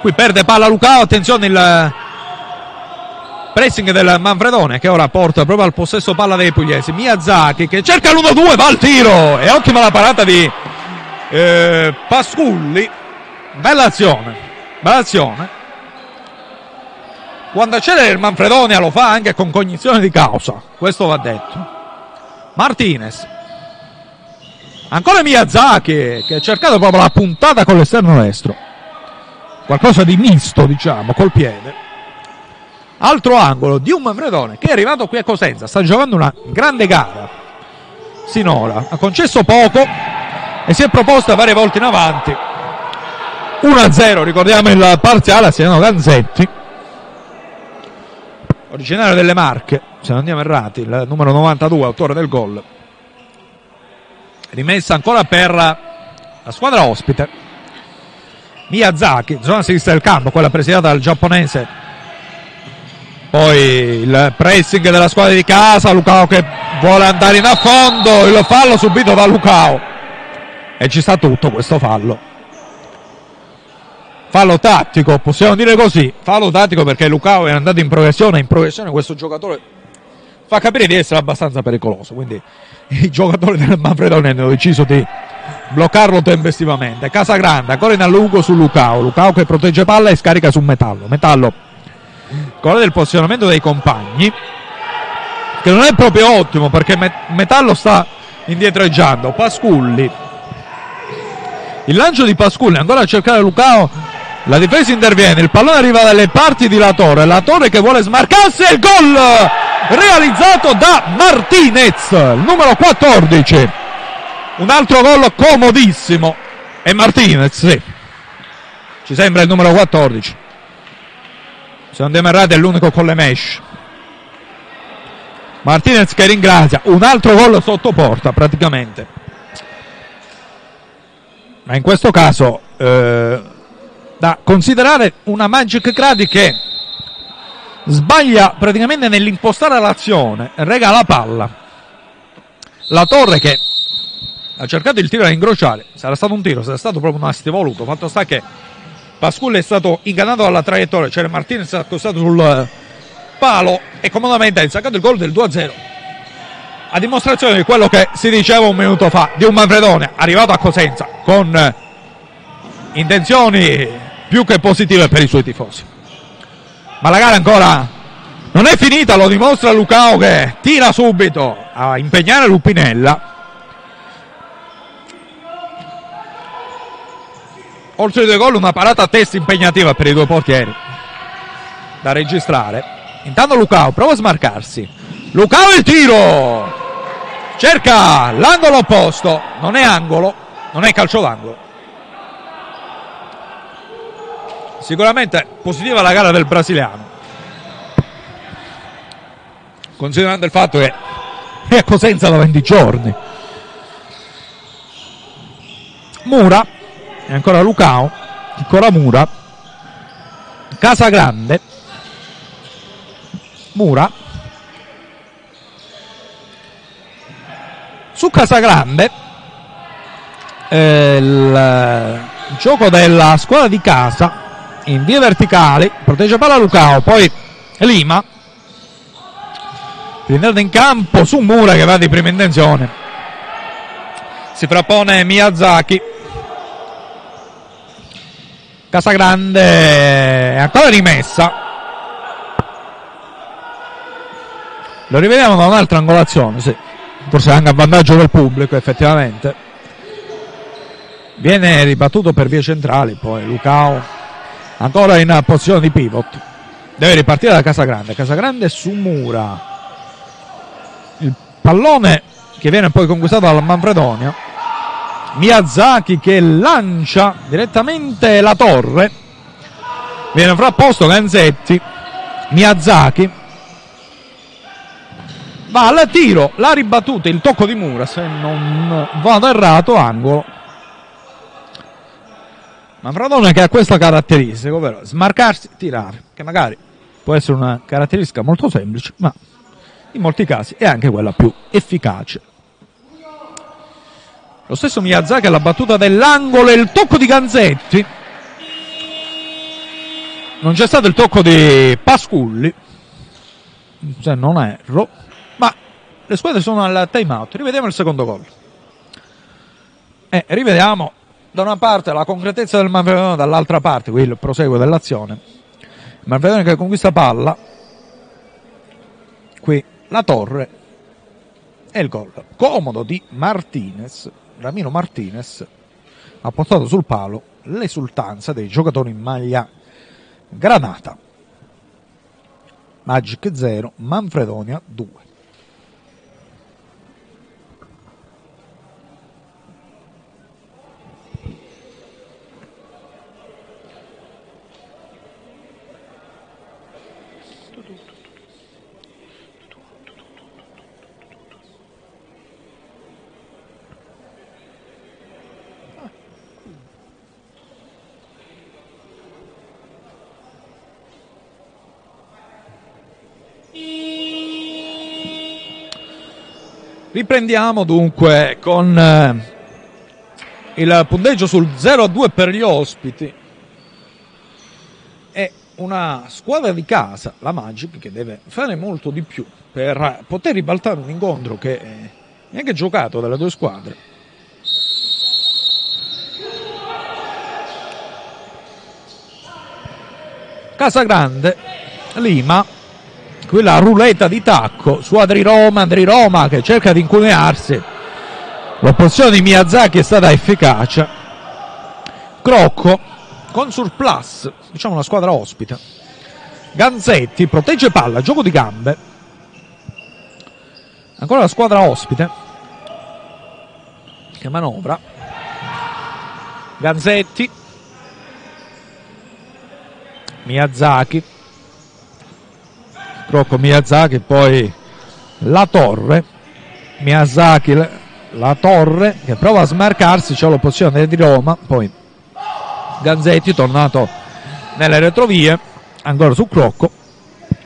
A: Qui perde palla Lucao. Attenzione il pressing del Manfredone che ora porta proprio al possesso palla dei pugliesi. Miyazaki che cerca l'1-2, va al tiro. È ottima la parata di eh, Pasculli. Bella azione. Bella azione quando accede il Manfredonia lo fa anche con cognizione di causa, questo va detto. Martinez. Ancora Miyazaki che ha cercato proprio la puntata con l'esterno destro. Qualcosa di misto, diciamo, col piede. Altro angolo di un Manfredone che è arrivato qui a Cosenza, sta giocando una grande gara. Sinora ha concesso poco e si è proposta varie volte in avanti. 1-0, ricordiamo il parziale, siano Ganzetti originario delle Marche, se non andiamo errati, il numero 92, autore del gol. Rimessa ancora per la squadra ospite. Miyazaki, zona sinistra del campo, quella presidiata dal giapponese. Poi il pressing della squadra di casa, Lucao che vuole andare in affondo, il fallo subito da Lucao. E ci sta tutto questo fallo fallo tattico, possiamo dire così, fallo tattico perché Lucao è andato in progressione, in progressione questo giocatore fa capire di essere abbastanza pericoloso, quindi i giocatori del Manfredone hanno deciso di bloccarlo tempestivamente. Casa Grande, ancora in allungo su Lucao, Lucao che protegge palla e scarica su Metallo, Metallo con del posizionamento dei compagni che non è proprio ottimo perché Metallo sta indietreggiando, Pasculli. Il lancio di Pasculli ancora a cercare Lucao la difesa interviene, il pallone arriva dalle parti di Latore, Latore che vuole smarcarsi e il gol realizzato da Martinez, il numero 14. Un altro gol comodissimo. E Martinez, sì. Ci sembra il numero 14. Se non demerrate è l'unico con le mesh. Martinez che ringrazia. Un altro gol sotto porta praticamente. Ma in questo caso eh, da considerare una Magic Cradi che sbaglia praticamente nell'impostare l'azione, rega la palla. La torre che ha cercato il tiro a incrociare, sarà stato un tiro, sarà stato proprio un asti voluto, fatto sta che Pasculli è stato ingannato dalla traiettoria, cioè Martinez è accostato sul palo e comodamente ha insaccato il gol del 2-0. A dimostrazione di quello che si diceva un minuto fa di un Manfredone arrivato a Cosenza con intenzioni più che positive per i suoi tifosi. Ma la gara ancora non è finita, lo dimostra Lucao che tira subito a impegnare Lupinella. Oltre ai due gol, una parata a testa impegnativa per i due portieri da registrare. Intanto Lucao prova a smarcarsi. Lucao il tiro! Cerca l'angolo opposto, non è angolo, non è calcio d'angolo. Sicuramente positiva la gara del brasiliano. Considerando il fatto che è a Cosenza da 20 giorni. Mura, e ancora Lucao, ancora Mura, Casagrande, Mura, su Casagrande eh, il gioco della squadra di casa in via verticali, protegge palla Lucao, poi Lima, rientrata in campo su Mura che va di prima intenzione, si frappone Miyazaki, Casagrande ancora rimessa, lo rivediamo da un'altra angolazione, sì. forse anche a vantaggio del pubblico effettivamente. Viene ribattuto per vie centrali, poi Lucao ancora in posizione di pivot. Deve ripartire da Casagrande. Casagrande su Mura. Il pallone che viene poi conquistato dal Manfredonia. Miyazaki che lancia direttamente la torre. Viene frapposto Ganzetti. Miyazaki. Va al tiro. La ribattuta il tocco di Mura se non vado errato angolo Manfredone che ha questa caratteristica, ovvero smarcarsi, tirare, che magari può essere una caratteristica molto semplice, ma in molti casi è anche quella più efficace. Lo stesso Miyazaki alla battuta dell'angolo e il tocco di Ganzetti. Non c'è stato il tocco di Pasculli, se non erro, ma le squadre sono al time out. Rivediamo il secondo gol. E rivediamo da una parte la concretezza del Manfredone, dall'altra parte qui il proseguo dell'azione. Manfredone che conquista palla, qui la torre e il gol comodo di Martinez, Ramiro Martinez ha portato sul palo l'esultanza dei giocatori in maglia granata. Magic 0, Manfredonia 2. Riprendiamo dunque con eh, il punteggio sul 0-2 per gli ospiti. È una squadra di casa, la Magic, che deve fare molto di più per poter ribaltare un incontro che è neanche giocato dalle due squadre. Casagrande, Lima, qui la ruletta di tacco su Adri Roma, Adri Roma che cerca di incunearsi. L'opposizione di Miyazaki è stata efficace. Crocco con surplus, diciamo una squadra ospite. Ganzetti protegge palla, gioco di gambe. Ancora la squadra ospite che manovra. Ganzetti. Miyazaki Crocco Miyazaki, poi la torre, Miyazaki, la torre che prova a smarcarsi, c'è l'opposizione di Roma, poi Ganzetti tornato nelle retrovie, ancora su Crocco,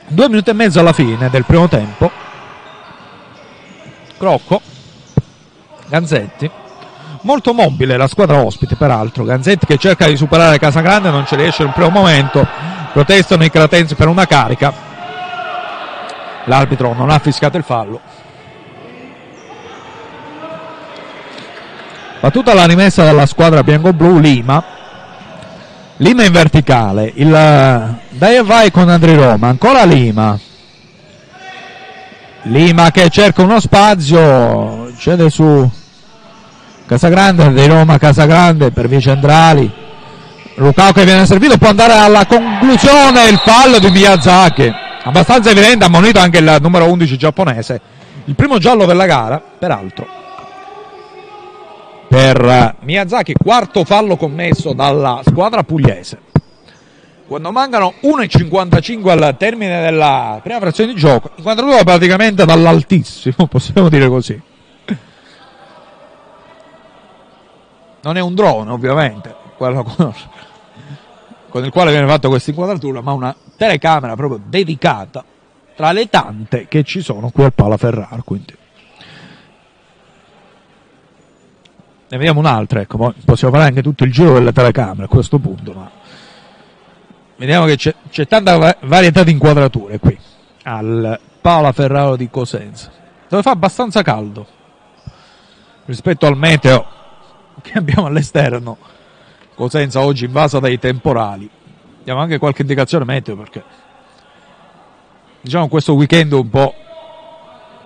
A: due minuti e mezzo alla fine del primo tempo, Crocco, Ganzetti, molto mobile la squadra ospite peraltro. Ganzetti che cerca di superare Casagrande non ci riesce in un primo momento. Protestano i cratensi per una carica l'arbitro non ha fiscato il fallo. Battuta la rimessa dalla squadra bianco-blu Lima. Lima in verticale. Il dai e vai con Andri Roma. Ancora Lima. Lima che cerca uno spazio. Cede su Casagrande di Roma Casagrande per via centrali. Lucao che viene servito può andare alla conclusione. Il fallo di Miyazaki abbastanza evidente ammonito anche il numero 11 giapponese il primo giallo della gara peraltro per Miyazaki quarto fallo commesso dalla squadra pugliese quando mancano 1,55 al termine della prima frazione di gioco, inquadratura praticamente dall'altissimo, possiamo dire così. Non è un drone, ovviamente, quello con, con il quale viene fatta questa inquadratura, ma una telecamera proprio dedicata tra le tante che ci sono qui al Pala. Quindi. Ne vediamo un'altra, ecco, possiamo fare anche tutto il giro delle telecamere a questo punto, ma Vediamo che c'è, tanta va- varietà di inquadrature qui al Paola Ferraro di Cosenza, dove fa abbastanza caldo rispetto al meteo che abbiamo all'esterno. Cosenza oggi invasa dai temporali. Diamo anche qualche indicazione meteo perché diciamo questo weekend un po',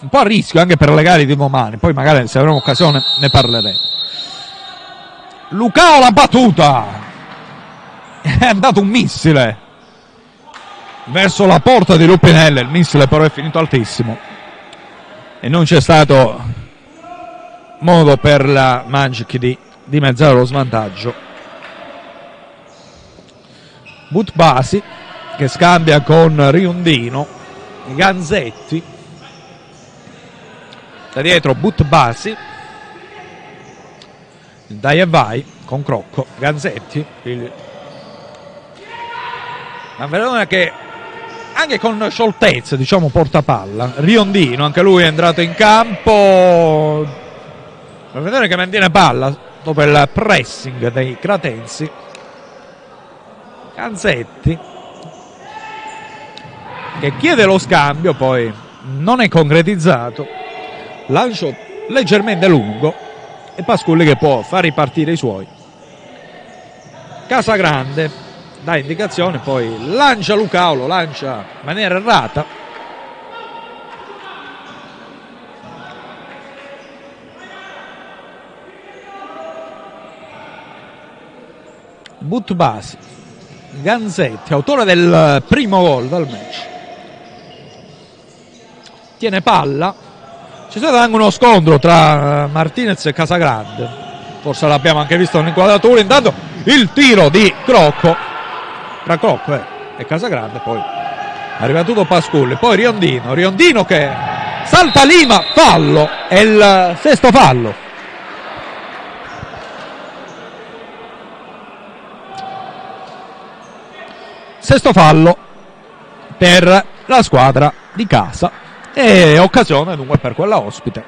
A: un po' a rischio anche per le gare di domani. Poi magari se avremo occasione ne parleremo. Lucao la battuta è andato un missile verso la porta di Lupinelle. Il missile però è finito altissimo e non c'è stato modo per la Magic di dimezzare lo svantaggio. Butbasi che scambia con Riondino, Ganzetti, da dietro Butbasi, dai e vai con Crocco, Ganzetti, il ma Verona che anche con scioltezza diciamo porta palla. Riondino anche lui è entrato in campo. Per vedere che mantiene palla dopo il pressing dei Cratensi Canzetti che chiede lo scambio poi non è concretizzato. Lancio leggermente lungo e Pasculli che può far ripartire i suoi. Casagrande dà indicazione, poi lancia Lucao, lo lancia in maniera errata. Butbasi, Ganzetti, autore del primo gol dal match. Tiene palla. C'è stato anche uno scontro tra Martinez e Casagrande. Forse l'abbiamo anche visto nell'inquadratura. Intanto il tiro di Crocco tra Crocco eh, e Casagrande poi arriva tutto Pasculli poi Riondino Riondino che salta Lima fallo è il sesto fallo sesto fallo per la squadra di casa. E occasione dunque per quella ospite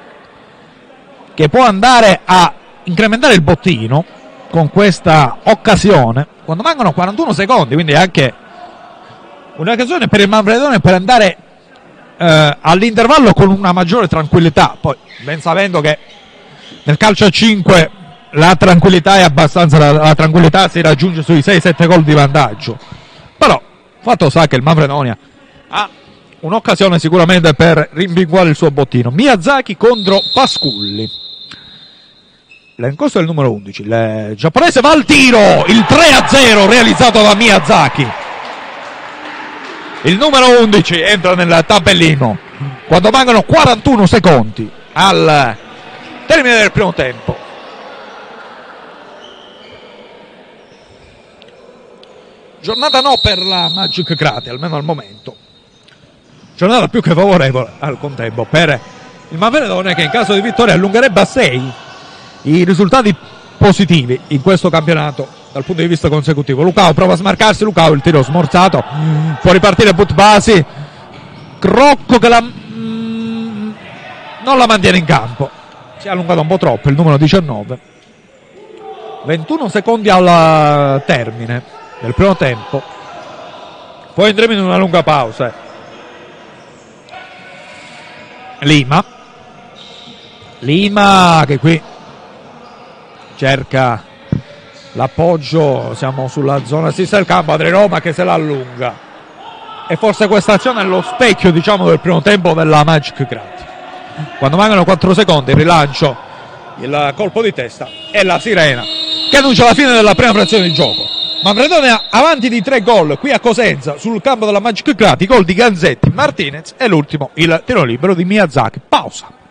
A: che può andare a incrementare il bottino con questa occasione. Quando mancano 41 secondi, quindi anche un'occasione per il Manfredone per andare eh, all'intervallo con una maggiore tranquillità, poi ben sapendo che nel calcio a 5 la tranquillità è abbastanza, la, la tranquillità si raggiunge sui 6-7 gol di vantaggio, fatto sa che il Manfredonia ha un'occasione sicuramente per rimpinguare il suo bottino. Miyazaki contro Pasculli. L'encosto è il numero 11. Il giapponese va al tiro. Il 3-0 realizzato da Miyazaki. Il numero 11 entra nel tabellino quando mancano 41 secondi al termine del primo tempo. Giornata no per la Magic Crate, almeno al momento. Giornata più che favorevole al contempo per il Maveredone che in caso di vittoria allungherebbe a 6 i risultati positivi in questo campionato dal punto di vista consecutivo. Lucao prova a smarcarsi, Lucao il tiro smorzato, può ripartire Butbasi, Crocco che la, mm, non la mantiene in campo, si è allungato un po' troppo il numero 19 21 secondi al termine del primo tempo. Poi andremo in una lunga pausa. Lima. Lima che qui cerca l'appoggio, siamo sulla zona sinistra del campo, Adre Roma che se la allunga. E forse questa azione è lo specchio, diciamo, del primo tempo della Magic Grati. Quando mancano 4 secondi, il rilancio, il colpo di testa e la sirena che annuncia la fine della prima frazione di gioco. Manfredone avanti di tre gol qui a Cosenza sul campo della Magic Grati, gol di Ganzetti, Martinez e l'ultimo il tiro libero di Miyazaki. Pausa.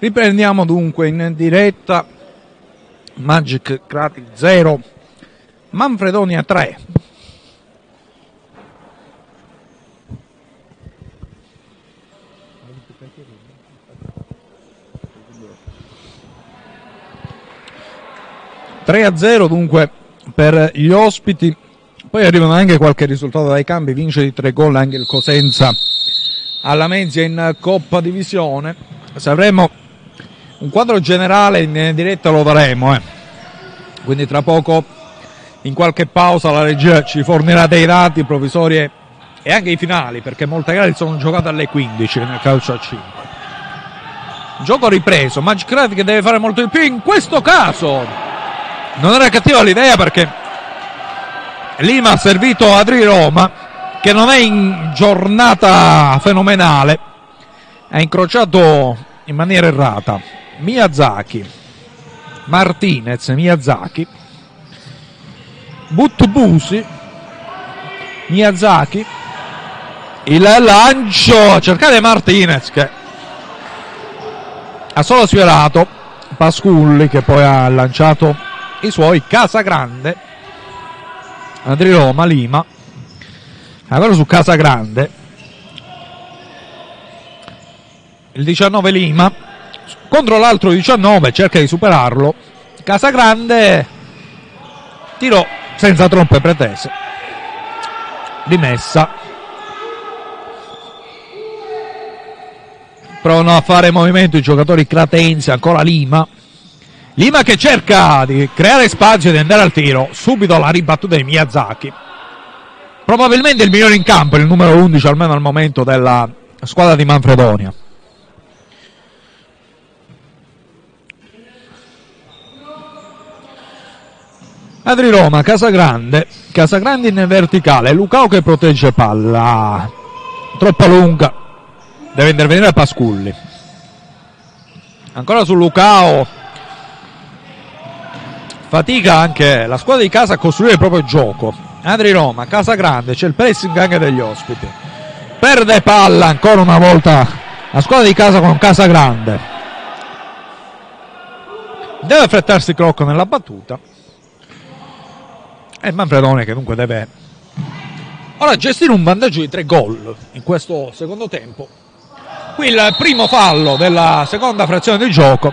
A: Riprendiamo dunque in diretta Magic Crati 0, Manfredonia 3. Tre a 0 dunque per gli ospiti. Poi arrivano anche qualche risultato dai cambi, vince di tre gol anche il Cosenza alla Mezia in Coppa Divisione. Se avremo un quadro generale in diretta lo daremo, eh. quindi tra poco in qualche pausa la regia ci fornirà dei dati provvisori e anche i finali, perché molte gare sono giocate alle 15 nel calcio a 5. Gioco ripreso, Magic che deve fare molto di più in questo caso. Non era cattiva l'idea perché Lima ha servito Adri Roma che non è in giornata fenomenale, ha incrociato in maniera errata Miyazaki, Martinez, Miyazaki, Buttubusi, Miyazaki, il lancio, cercate Martinez che ha solo sfiorato Pasculli che poi ha lanciato i suoi Casagrande, Andri Roma, Lima, ancora su Casagrande, il 19 Lima, contro l'altro 19 cerca di superarlo. Casagrande tiro senza troppe pretese rimessa provano a fare movimento i giocatori cratensi ancora Lima. Lima che cerca di creare spazio e di andare al tiro. Subito la ribattuta di Miyazaki. Probabilmente il migliore in campo il numero 11 almeno al momento della squadra di Manfredonia Adri Roma, Casagrande, Casagrande in verticale, Lucao che protegge palla, troppo lunga, deve intervenire Pasculli. Ancora su Lucao, fatica anche la squadra di casa a costruire il proprio gioco. Adri Roma, Casagrande, c'è il pressing anche degli ospiti. Perde palla ancora una volta la squadra di casa con Casagrande. Deve affrettarsi Crocco nella battuta. E Manfredone che dunque deve ora gestire un vantaggio di tre gol in questo secondo tempo. Qui il primo fallo della seconda frazione del gioco.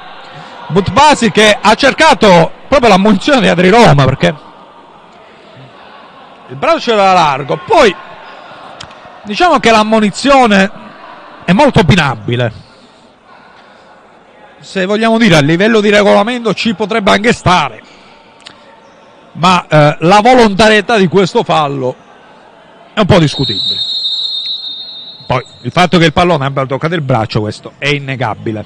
A: Butbasi che ha cercato proprio la munizione di Adri Roma perché il braccio era largo. Poi diciamo che l'ammonizione è molto opinabile. Se vogliamo dire a livello di regolamento ci potrebbe anche stare ma eh, la volontarietà di questo fallo è un po' discutibile. Poi il fatto che il pallone abbia toccato il braccio, questo è innegabile.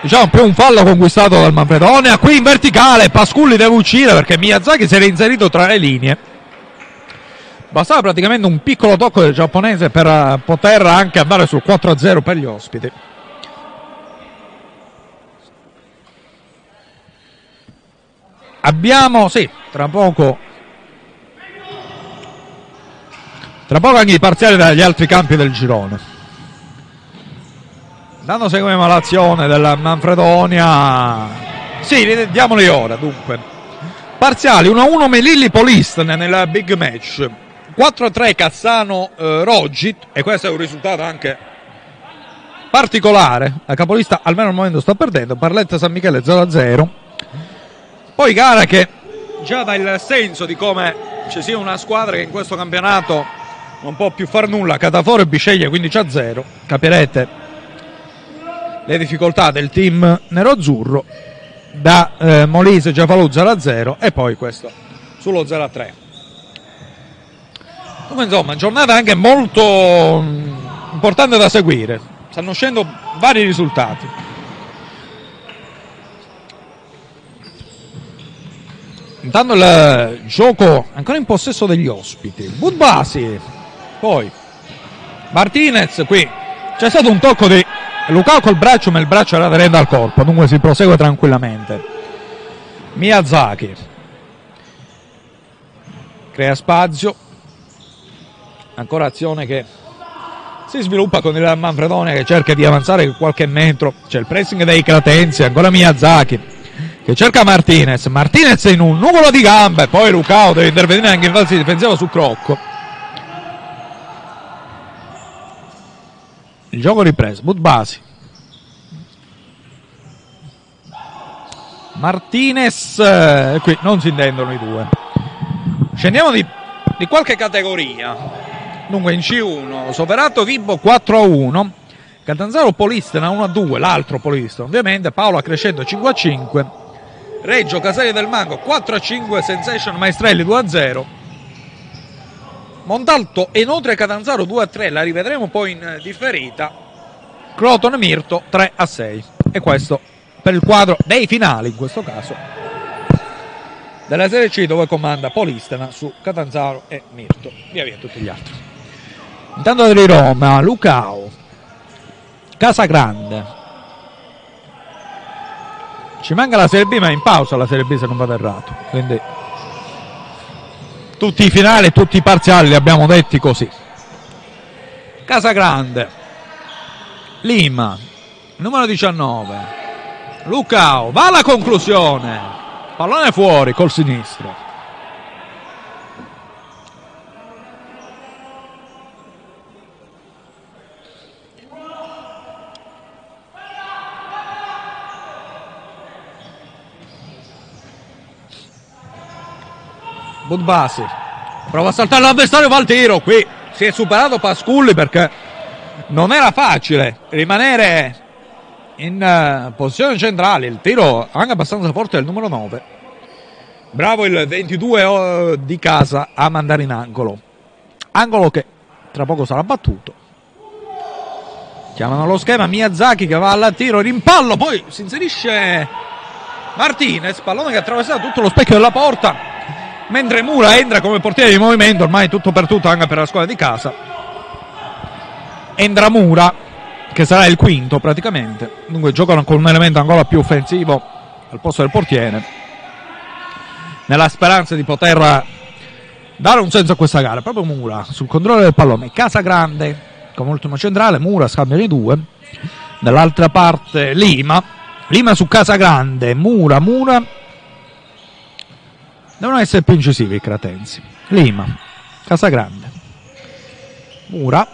A: Diciamo più un fallo conquistato dal Manfredonia. Qui in verticale, Pasculli deve uscire perché Miyazaki si era inserito tra le linee. Bastava praticamente un piccolo tocco del giapponese per eh, poter anche andare sul 4-0 per gli ospiti. Abbiamo, sì, tra poco. Tra poco anche i parziali dagli altri campi del girone. Intanto seguiamo l'azione della Manfredonia. Sì, diamoli ora, dunque. Parziali 1-1 Melilli Polisten nel big match. 4-3 Cassano eh, Rogit e questo è un risultato anche particolare. La capolista almeno al momento sta perdendo. Barletta San Michele 0-0. Poi gara che già dà il senso di come ci sia una squadra che in questo campionato non può più far nulla, Cataforo e Bisceglie 15 a 0, capirete le difficoltà del team nero-azzurro. Da eh, Molise Giafalù 0 a 0 e poi questo sullo 0 a 3. Come insomma, giornata anche molto mm, importante da seguire, stanno uscendo vari risultati. Intanto il gioco ancora in possesso degli ospiti. Budbasi, poi Martinez qui. C'è stato un tocco di Lucao col braccio, ma il braccio era aderente al corpo, dunque si prosegue tranquillamente. Miyazaki crea spazio. Ancora azione che si sviluppa con il Manfredone che cerca di avanzare qualche metro. C'è il pressing dei Cratenzi, ancora Miyazaki che cerca Martinez. Martinez in un nuvolo di gambe, poi Lucao deve intervenire anche in fase difensiva su Crocco. Il gioco ripreso, Budbasi. Martinez, eh, qui non si intendono i due. Scendiamo di, di qualche categoria. Dunque in C1, Soverato Vibo 4 a 1, Catanzaro Polistena 1 a 2, l'altro Polistena ovviamente, Paolo Crescendo 5 a 5, Reggio Casale del Mango 4 a 5, Sensation Maestrelli 2 a 0, Montalto e Notre Catanzaro 2 a 3, la rivedremo poi in differita, Croton Mirto 3 a 6 e questo per il quadro dei finali in questo caso della Serie C dove comanda Polistena su Catanzaro e Mirto, via via tutti gli altri. Intanto di Roma, Lucao, Casagrande. Ci manca la Serie B, ma è in pausa la Serie B se non vado errato. Quindi tutti i finali tutti i parziali li abbiamo detti così. Casagrande, Lima, numero 19. Lucao, va alla conclusione. Pallone fuori col sinistro. Budbasi. Prova a saltare l'avversario va al tiro qui. Si è superato Pasculli perché non era facile rimanere in uh, posizione centrale. Il tiro anche abbastanza forte del numero 9 bravo il 22 uh, di casa a mandare in angolo. Angolo che tra poco sarà battuto. Chiamano lo schema Miyazaki che va al tiro rimpallo poi si inserisce Martinez pallone che ha attraversato tutto lo specchio della porta mentre Mura entra come portiere di movimento, ormai tutto per tutto anche per la squadra di casa. Entra Mura, che sarà il quinto praticamente, dunque giocano con un elemento ancora più offensivo al posto del portiere, nella speranza di poter dare un senso a questa gara. Proprio Mura sul controllo del pallone, Casa Grande come ultimo centrale, Mura scambia i due, dall'altra parte Lima, Lima su Casa Grande, Mura, Mura Devono essere più incisivi i Cratensi. Lima, Casagrande, Mura.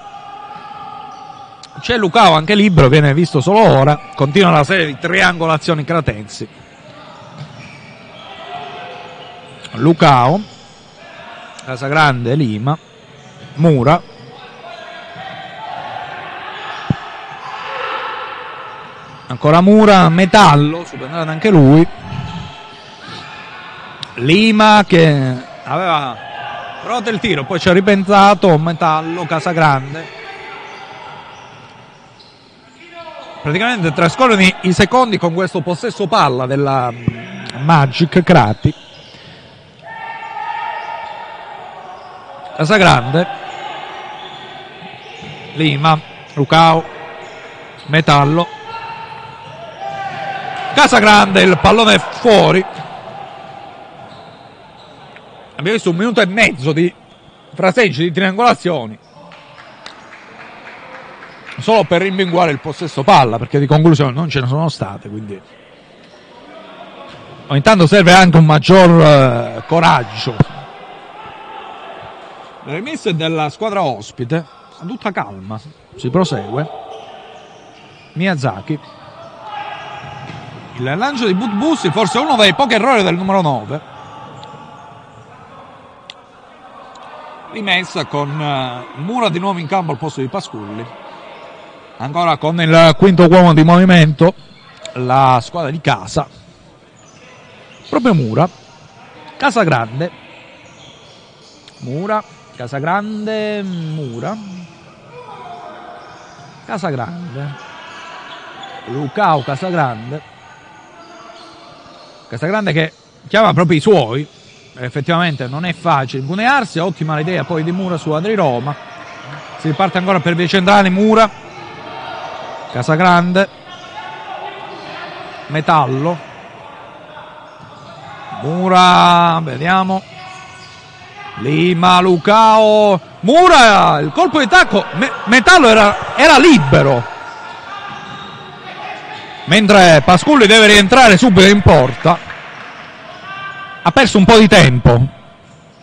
A: C'è Lucao anche libero, viene visto solo ora. Continua la serie di triangolazioni Cratensi. Lucao, Casagrande, Lima, Mura. Ancora Mura, Metallo, subentrato anche lui. Lima che aveva provato il tiro, poi ci ha ripensato, Metallo, Casagrande. Praticamente trascorrono i secondi con questo possesso palla della mm, Magic Crati. Casagrande, Lima, Lucao, Metallo. Casagrande, il pallone fuori abbiamo visto un minuto e mezzo di fraseggi, di triangolazioni. Solo per rimbinguare il possesso palla, perché di conclusione non ce ne sono state, quindi ogni tanto serve anche un maggior uh, coraggio. Le rimesse della squadra ospite, a tutta calma, si prosegue. Miyazaki. Il lancio di Butbussi, forse uno dei pochi errori del numero 9 rimessa con uh, Mura di nuovo in campo al posto di Pasculli. Ancora con il quinto uomo di movimento, la squadra di casa. Proprio Mura. Casa Grande. Mura. Casa Grande. Mura. Casa Grande. Lucao Casagrande. Casagrande che chiama proprio i suoi effettivamente non è facile. Impunearsi, ottima l'idea poi di Mura su Adri Roma, si riparte ancora per via centrale Mura, Casagrande, Metallo, Mura, vediamo, Lima, Lucao, Mura, il colpo di tacco, Me- Metallo era, era libero. Mentre Pasculli deve rientrare subito in porta. Ha perso un po' di tempo.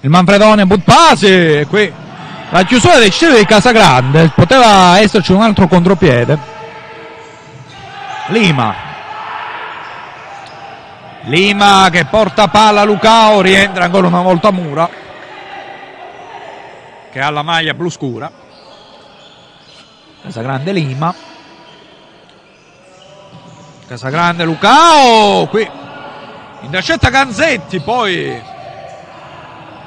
A: Il Manfredone Buttasi, qui la chiusura cieli di Casagrande, poteva esserci un altro contropiede. Lima. Lima che porta palla a Lucao, rientra ancora una volta Mura che ha la maglia blu scura. Casagrande Lima. Casagrande Lucao, qui intercetta Ganzetti, poi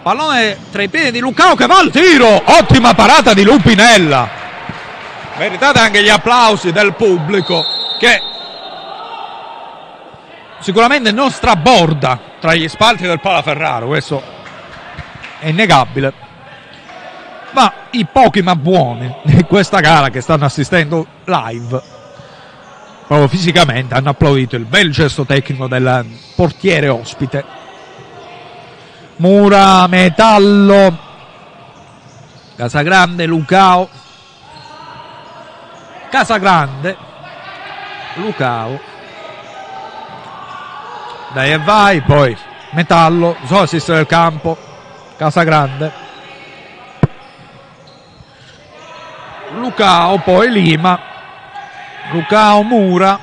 A: pallone tra i piedi di Lucao che va al tiro, ottima parata di Lupinella. Meritate anche gli applausi del pubblico che sicuramente non straborda tra gli spalti del Palaferraro, questo è innegabile ma i pochi ma buoni di questa gara che stanno assistendo live proprio fisicamente hanno applaudito il bel gesto tecnico del portiere ospite. Mura, Metallo Casagrande, Lucao. Casagrande Lucao. Dai e vai poi Metallo, so assistere del campo Casagrande. Lucao, poi Lima, Lucao Mura,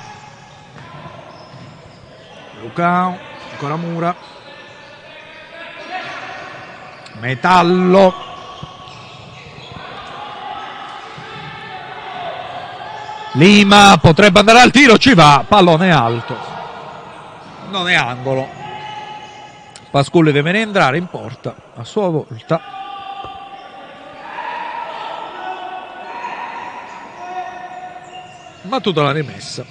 A: Lucao, ancora Mura, Metallo, Lima potrebbe andare al tiro, ci va, pallone alto, non è angolo. Pasculli deve entrare in porta a sua volta. Battuto la rimessa.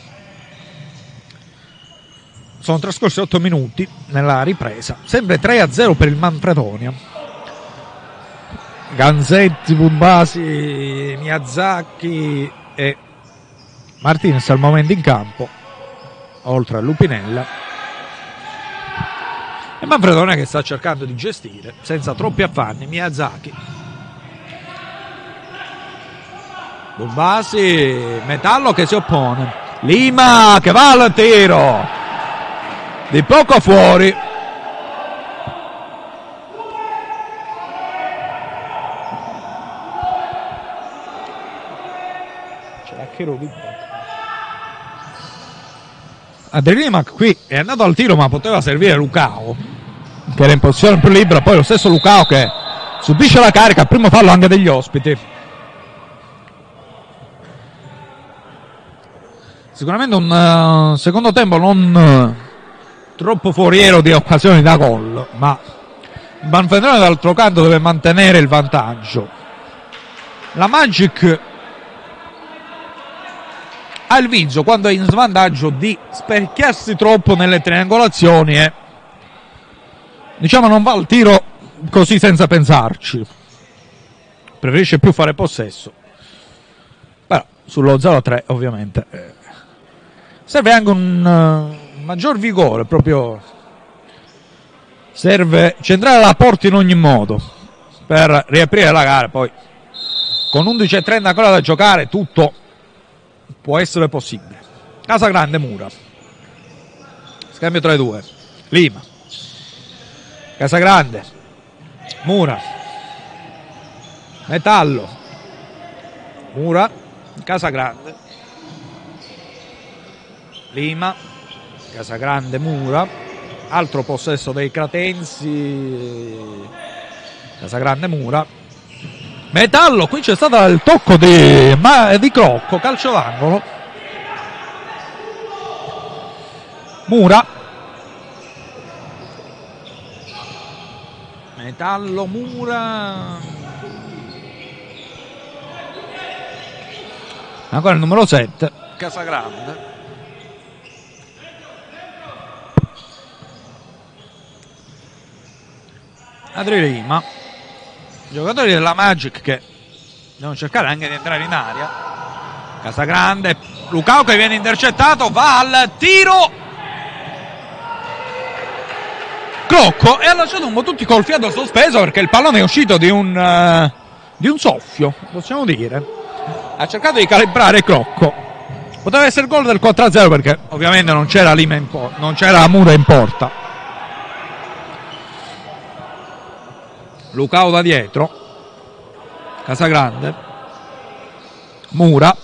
A: Sono trascorsi 8 minuti nella ripresa, sempre 3-0 per il Manfredonia. Ganzetti, Bumbasi, Miyazaki e Martinez al momento in campo, oltre a Lupinella. E Manfredonia che sta cercando di gestire senza troppi affanni Miyazaki Bombasi, Metallo che si oppone. Lima che va al tiro. Di poco fuori. La Cherubin. Adriano qui è andato al tiro ma poteva servire Lucao che era in posizione più libera poi lo stesso Lucao che subisce la carica primo fallo anche degli ospiti Sicuramente un uh, secondo tempo non uh, troppo foriero di occasioni da gol, ma Banfendrone d'altro canto deve mantenere il vantaggio. La Magic ha il vizio quando è in svantaggio di specchiarsi troppo nelle triangolazioni e diciamo non va al tiro così senza pensarci. Preferisce più fare possesso. Però sullo 0-3 ovviamente eh, serve anche un uh, maggior vigore, proprio serve centrare la porta in ogni modo per riaprire la gara. Poi con 11.30 ancora da giocare, tutto può essere possibile. Casa Grande Mura, scambio tra i due, Lima, Casa Grande, Mura, Metallo, Mura, Casa Grande. Lima, Casagrande Mura, altro possesso dei Cratensi, Casagrande Mura. Metallo, qui c'è stato il tocco di, ma, di Crocco, calcio d'angolo. Mura. Metallo Mura. Ancora il numero 7, Casagrande. Adri giocatori della Magic che devono cercare anche di entrare in aria. Casagrande, Lucao che viene intercettato, va al tiro. Crocco e ha lasciato un po' tutti col fiato sospeso perché il pallone è uscito di un, uh, di un soffio, possiamo dire. Ha cercato di calibrare Crocco. Poteva essere il gol del 4-0 perché ovviamente non c'era Lima in po- non c'era Mura in porta. Lucao da dietro. Casagrande. Mura.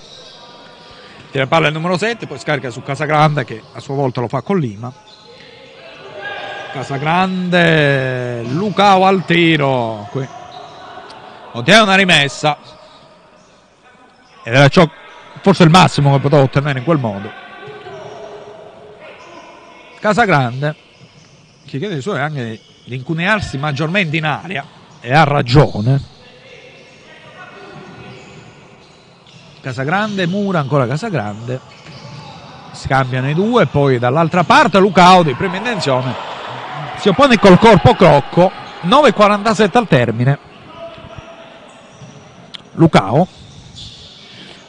A: Tira palla il numero 7, poi scarica su Casagrande che a sua volta lo fa con Lima. Casagrande, Lucao al tiro. Qui. Ottiene una rimessa. Ed era ciò, forse il massimo che poteva ottenere in quel modo. Casagrande, che chiede ai suoi anche di incunearsi maggiormente in aria, e ha ragione. Casagrande, Mura, ancora Casagrande. Scambiano i due, poi dall'altra parte Lucao di prima intenzione. Si oppone col corpo Crocco 9.47 al termine. Lucao.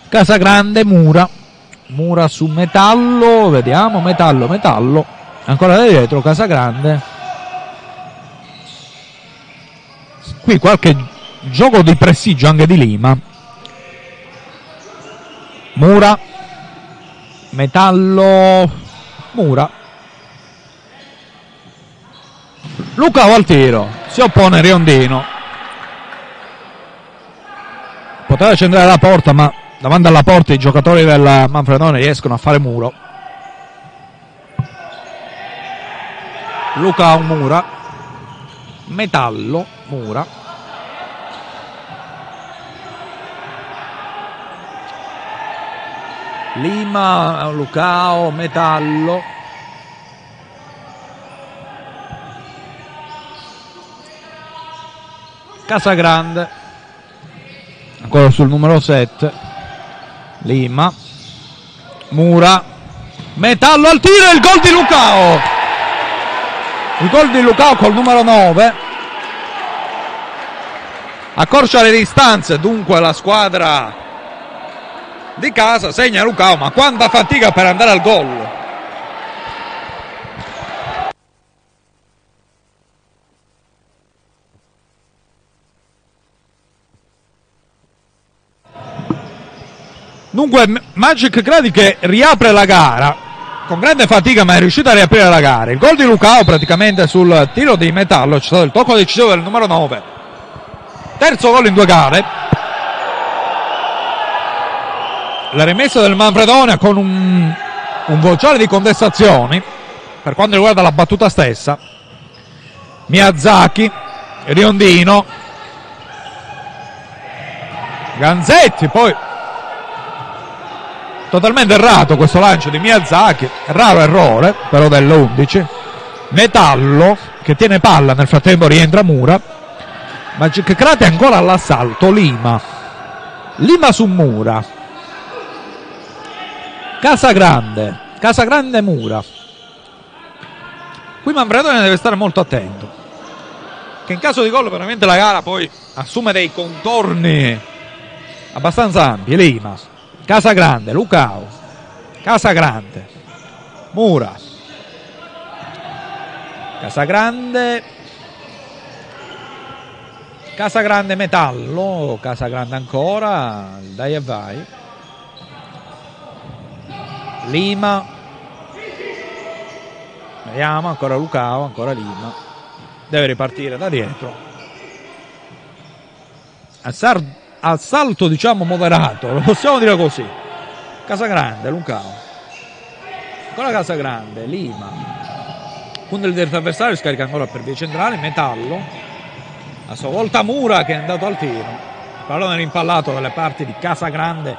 A: Casagrande Mura. Mura su metallo vediamo metallo metallo. Ancora da dietro Casagrande qui qualche gioco di prestigio anche di Lima. Mura. Metallo. Mura. Luca al tiro, si oppone Riondino. Poteva centrare la porta, ma davanti alla porta i giocatori del Manfredone riescono a fare muro. Luca Mura, Metallo, Mura. Lima, Lucao, Metallo. Casagrande. Ancora sul numero 7 Lima. Mura. Metallo al tiro e il gol di Lucao il gol di Lucao col numero 9 accorcia le distanze dunque la squadra di casa segna Lucao ma quanta fatica per andare al gol. Dunque Magic Gradi che riapre la gara con grande fatica ma è riuscito a riaprire la gara. Il gol di Lucao praticamente sul tiro di metallo, c'è stato il tocco decisivo del numero 9. Terzo gol in due gare. La rimessa del Manfredonia con un, un vociare di contestazioni per quanto riguarda la battuta stessa. Miyazaki, Riondino, Ganzetti, poi totalmente errato questo lancio di Miyazaki, raro errore però dell'11. Metallo che tiene palla, nel frattempo rientra Mura. Magic Crate ancora all'assalto, Lima. Lima su Mura. Casagrande, Casagrande Mura. Qui Manfredone deve stare molto attento. Che in caso di gol veramente la gara poi assume dei contorni abbastanza ampi. Lima Casagrande, Lucao, Casagrande, Mura, Casagrande, Casagrande Metallo, Casagrande ancora, dai e vai, Lima, vediamo ancora Lucao, ancora Lima, deve ripartire da dietro. Assalto diciamo moderato, lo possiamo dire così. Casagrande, Lucao. Ancora Casagrande, Lima. Punto il diretto avversario, scarica ancora per via centrale, Metallo. A sua volta Mura che è andato al tiro. Pallone rimpallato dalle parti di Casagrande.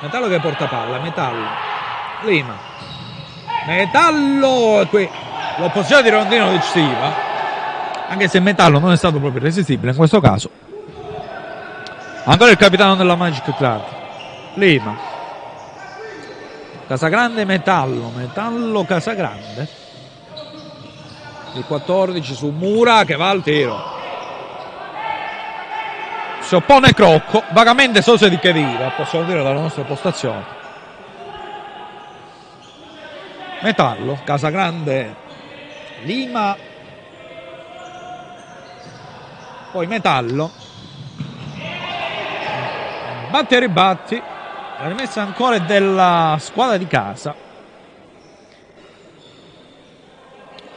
A: Metallo che porta palla, Metallo. Lima. Metallo qui. L'opposizione di Rondino decisiva anche se Metallo non è stato proprio irresistibile in questo caso. Ancora il capitano della Magic Club Lima Casagrande Metallo Metallo Casagrande. Il 14 su Mura che va al tiro. Si oppone Crocco vagamente so se di che dire possiamo dire dalla nostra postazione. Metallo Casagrande Lima poi Metallo. Batti e ribatti. La rimessa ancora della squadra di casa.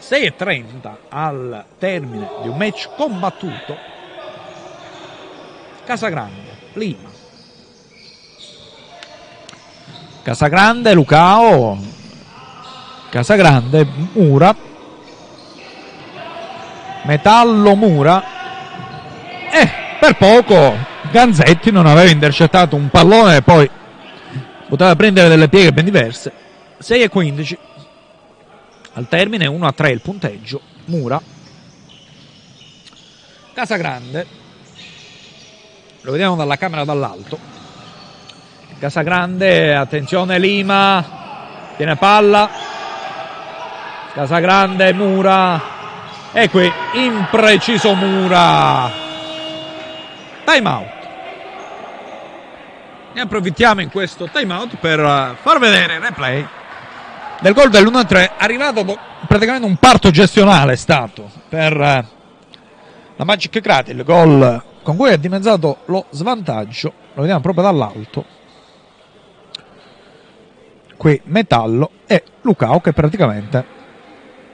A: 6.30 al termine di un match combattuto. Casagrande Lima. Casagrande Lucao. Casagrande Mura. Metallo Mura eh, per poco Ganzetti non aveva intercettato un pallone e poi poteva prendere delle pieghe ben diverse. 6 e 15 al termine 1 a 3 il punteggio. Mura. Casagrande. Lo vediamo dalla camera dall'alto. Casagrande, attenzione Lima. Tiene palla. Casagrande, Mura. E qui impreciso Mura time out. Ne approfittiamo in questo time out per eh, far vedere il replay del gol dell'1-3 arrivato praticamente un parto gestionale è stato per eh, la Magic Crati, il gol con cui ha dimezzato lo svantaggio, lo vediamo proprio dall'alto. Qui Metallo e Lucao che praticamente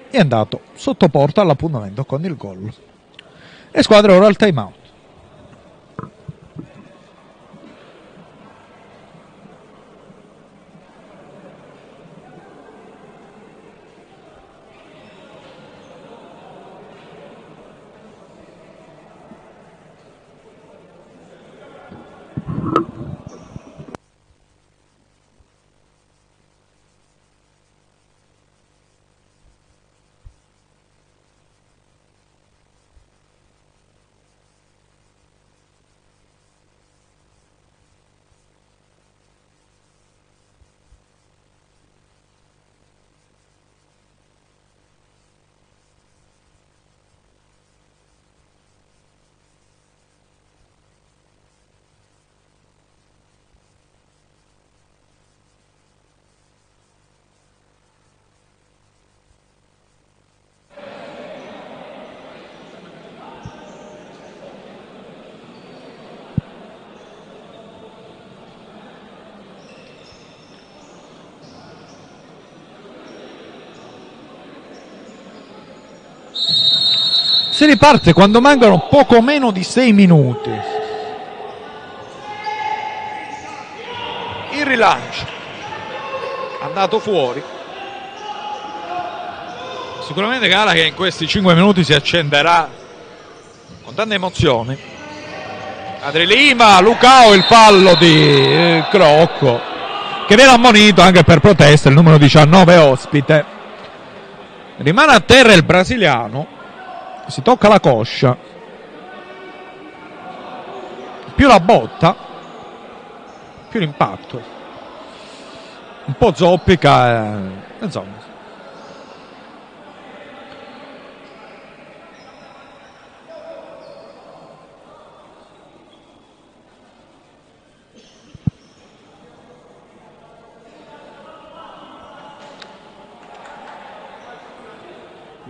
A: è andato sotto porta all'appuntamento con il gol. E squadra ora al time out. Si riparte quando mancano poco meno di 6 minuti. Il rilancio andato fuori. Sicuramente gara che in questi 5 minuti si accenderà con tante emozioni. Adri Lima, Lucao il fallo di eh, Crocco che viene ammonito anche per protesta il numero 19 ospite. Rimane a terra il brasiliano si tocca la coscia. Più la botta più l'impatto. Un po' zoppica eh, insomma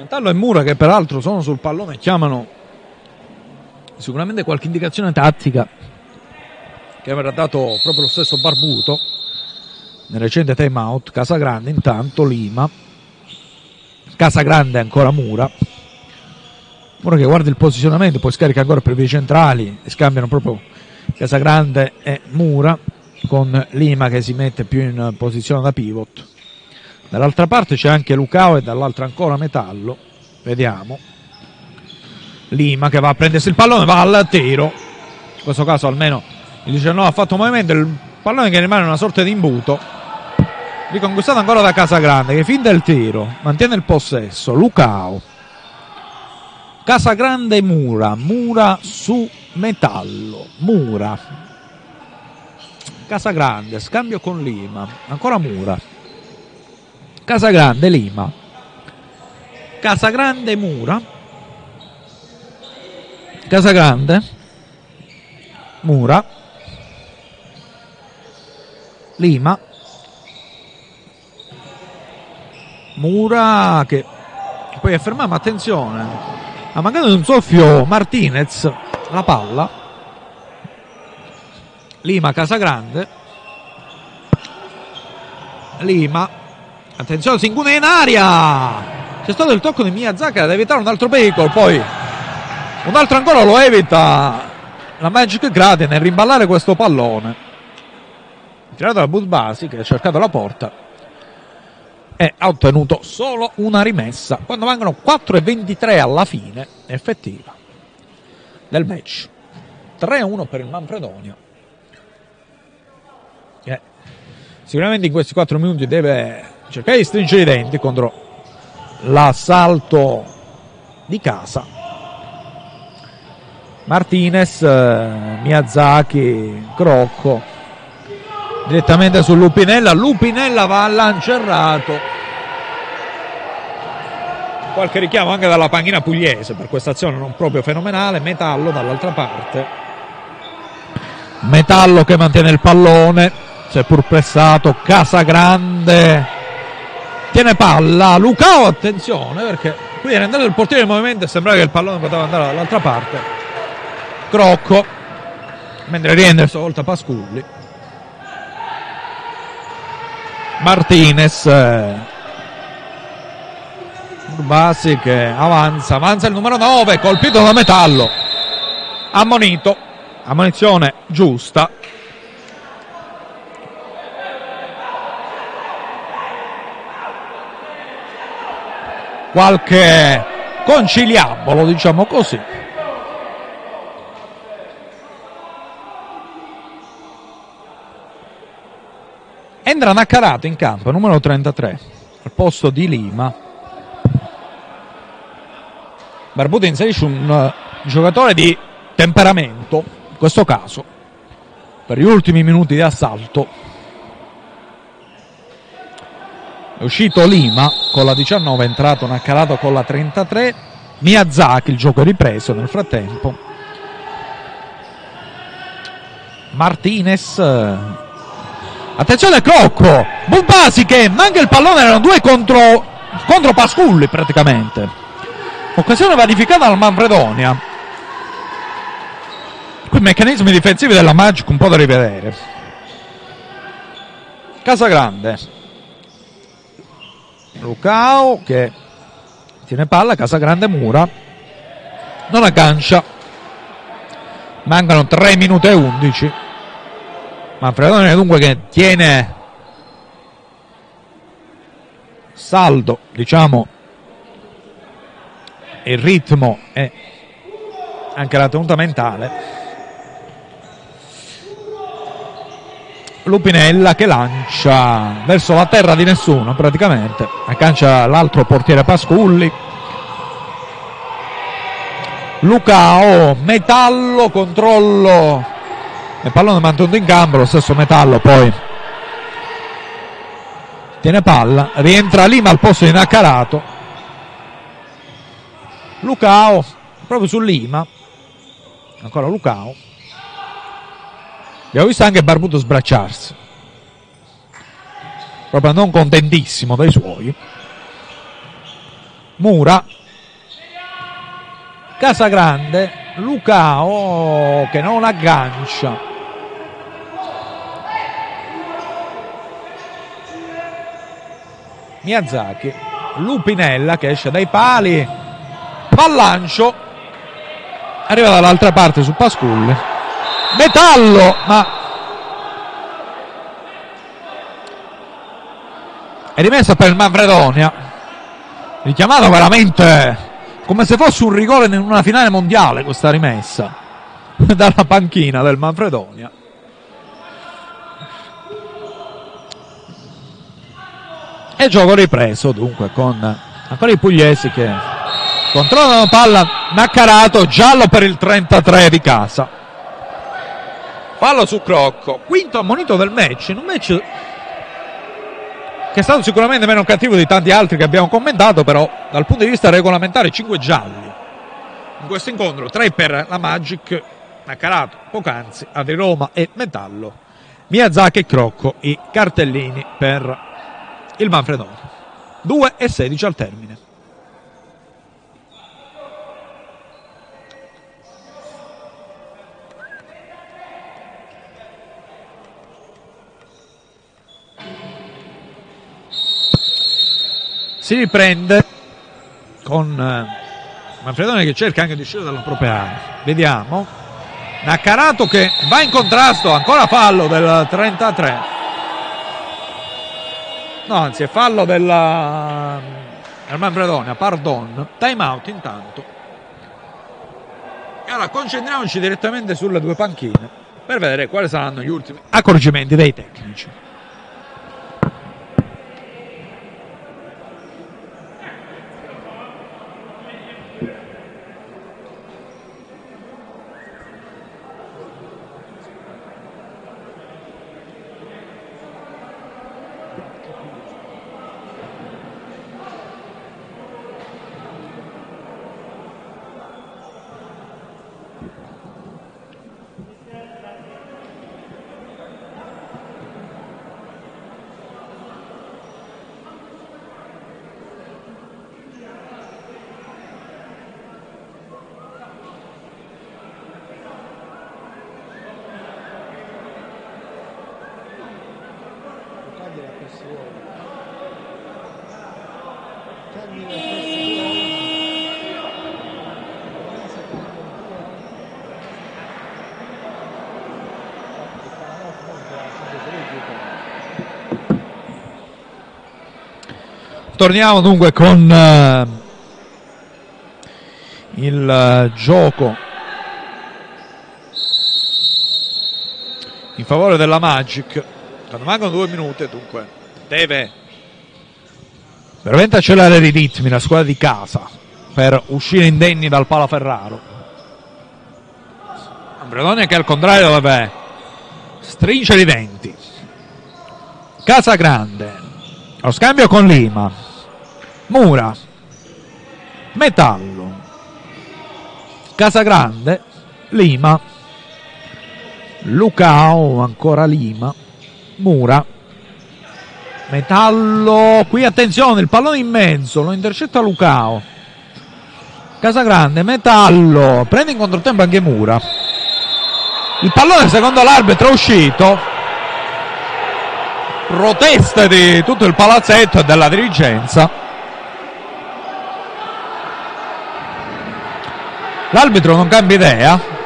A: Mentallo e Mura che peraltro sono sul pallone chiamano sicuramente qualche indicazione tattica che avrà dato proprio lo stesso Barbuto nel recente time out. Casagrande intanto Lima. Casagrande ancora Mura. Mura che guarda il posizionamento poi scarica ancora per vie centrali e scambiano proprio Casagrande e Mura con Lima che si mette più in posizione da pivot Dall'altra parte c'è anche Lucao e dall'altra ancora Metallo. Vediamo. Lima che va a prendersi il pallone, va al tiro. In questo caso almeno il 19 ha fatto un movimento, il pallone che rimane una sorta di imbuto. Riconquistato ancora da Casagrande che fin del tiro mantiene il possesso. Lucao. Casagrande Mura, Mura su Metallo, Mura. Casagrande, scambio con Lima, ancora Mura. Casagrande Lima, Casagrande Mura, Casagrande Mura, Lima, Mura che poi affermiamo attenzione ha mancato un soffio Martinez la palla. Lima Casagrande. Lima attenzione Singune in aria! C'è stato il tocco di Miyazaki ad evitare un altro pericolo poi un altro ancora lo evita. La Magic Grade nel rimballare questo pallone. Tirato da Budbasi che ha cercato la porta e ha ottenuto solo una rimessa. Quando mancano 4 e 23 alla fine effettiva del match. 3-1 per il Manfredonia. Che sicuramente in questi 4 minuti deve cercare di stringere i denti contro l'assalto di casa. Martinez Miyazaki Crocco direttamente su Lupinella. Lupinella va al lancerrato qualche richiamo anche dalla panchina pugliese per questa azione non proprio fenomenale. Metallo dall'altra parte. Metallo che mantiene il pallone seppur pressato Casagrande tiene palla Lucao attenzione perché qui era andato il portiere in movimento e sembrava che il pallone poteva andare dall'altra parte. Crocco mentre rientra stavolta Pasculli. Martinez Urbasi che avanza avanza il numero 9 colpito da metallo. Ammonito ammonizione giusta qualche conciliabolo diciamo così Entra Naccarato in campo, numero 33, al posto di Lima. Barbuto inserisce un uh, giocatore di temperamento, in questo caso, per gli ultimi minuti di assalto. È uscito Lima con la 19, è entrato Naccarato con la 33. Miyazaki, il gioco è ripreso nel frattempo. Martinez Attenzione Crocco, Bubbasi che manca il pallone, erano due contro, contro Pasculli praticamente. Occasione vanificata dal Manfredonia. Qui meccanismi difensivi della Magic un po' da rivedere. Casagrande. Lucao che tiene palla, Casagrande mura. Non aggancia. Mancano 3 minuti e 11. Manfredone dunque che tiene saldo, diciamo, il ritmo e anche la tenuta mentale. Lupinella che lancia verso la terra di nessuno praticamente, accancia l'altro portiere Pasculli. Lucao, metallo, controllo. Il pallone mantenuto in campo lo stesso Metallo poi tiene palla rientra Lima al posto di Naccarato Lucao proprio su Lima. Ancora Lucao abbiamo visto anche Barbuto sbracciarsi. Proprio non contentissimo dai suoi. Mura. Casagrande. Lucao che non aggancia. Miyazaki, Lupinella che esce dai pali, va al lancio, arriva dall'altra parte su Pasculli, Metallo, ma è rimessa per il Manfredonia, richiamato veramente come se fosse un rigore in una finale mondiale questa rimessa dalla panchina del Manfredonia. E gioco ripreso dunque con ancora i pugliesi che controllano palla Naccarato, giallo per il 33 di casa. Fallo su Crocco, quinto ammonito del match, in un match che è stato sicuramente meno cattivo di tanti altri che abbiamo commentato, però dal punto di vista regolamentare 5 gialli. In questo incontro 3 per la Magic, Naccarato, Pocanzi, Adri Roma e Metallo. Miyazaki e Crocco i cartellini per il Manfredone. 2 e 16 al termine. Si riprende con eh, Manfredone che cerca anche di uscire dalla propria area. Vediamo. Naccarato che va in contrasto, ancora fallo del 33. No, anzi è fallo del Manfredonia, pardon. Time out intanto. E ora concentriamoci direttamente sulle due panchine per vedere quali saranno gli ultimi accorgimenti dei tecnici. Torniamo dunque con uh, il uh, gioco in favore della Magic. Quando mancano due minuti, dunque deve veramente accelerare i ritmi la squadra di casa per uscire indenni dal Palaferraro. Ambredonia che al contrario deve stringere i denti. Casa Grande, lo scambio con Lima, Mura, Metallo, Casa Grande, Lima, Lucao, ancora Lima, Mura, Metallo, qui attenzione, il pallone in mezzo, lo intercetta Lucao. Casagrande, Metallo, prende in controtempo anche Mura. Il pallone secondo l'arbitro è uscito. Proteste di tutto il palazzetto e della dirigenza. L'arbitro non cambia idea.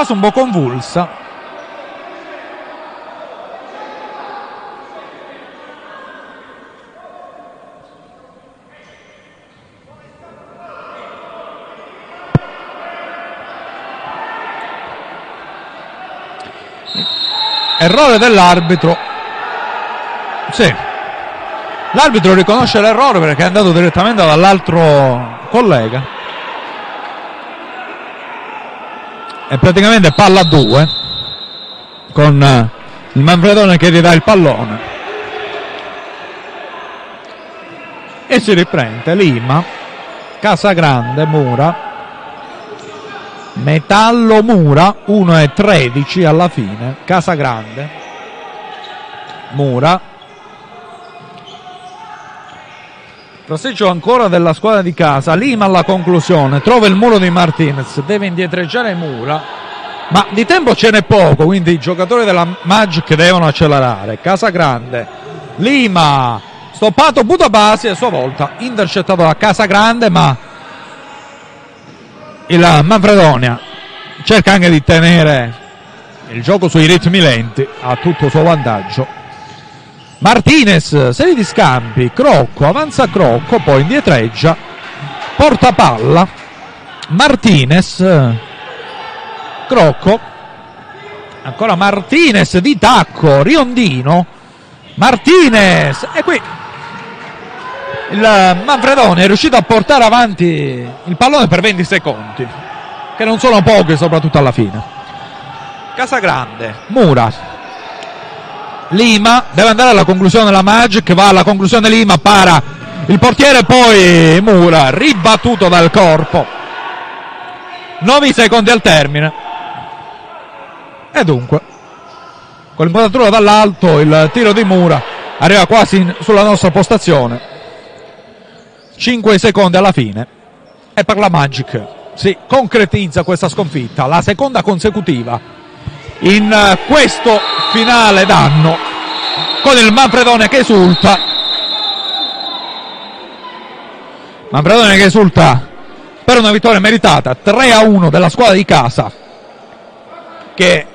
A: fase un po' convulsa. Errore dell'arbitro. Sì. L'arbitro riconosce l'errore perché è andato direttamente dall'altro collega. è praticamente palla a due con eh, il Manfredone che gli dà il pallone e si riprende Lima Casagrande Mura Metallo Mura 1 e 13 alla fine Casagrande Mura Passeggio ancora della squadra di casa. Lima alla conclusione. Trova il muro di Martinez. Deve indietreggiare Mura. Ma di tempo ce n'è poco. Quindi i giocatori della Magic devono accelerare. Casa Grande. Lima. Stoppato Budabasi a sua volta intercettato da Casa Grande. Ma il Manfredonia cerca anche di tenere il gioco sui ritmi lenti a tutto suo vantaggio. Martinez, serie di scambi, Crocco, avanza Crocco, poi indietreggia, porta palla, Martinez, Crocco, ancora Martinez di tacco, Riondino, Martinez, e qui il Manfredone è riuscito a portare avanti il pallone per 20 secondi, che non sono pochi soprattutto alla fine. Casagrande, Mura, Lima deve andare alla conclusione della Magic, va alla conclusione Lima, para il portiere, poi Mura, ribattuto dal corpo. 9 secondi al termine. E dunque, con l'impalcatura dall'alto, il tiro di Mura arriva quasi in, sulla nostra postazione. 5 secondi alla fine. E per la Magic si concretizza questa sconfitta, la seconda consecutiva in eh, questo finale d'anno con il Manfredone che esulta. Manfredone che esulta per una vittoria meritata 3 a 1 della squadra di casa che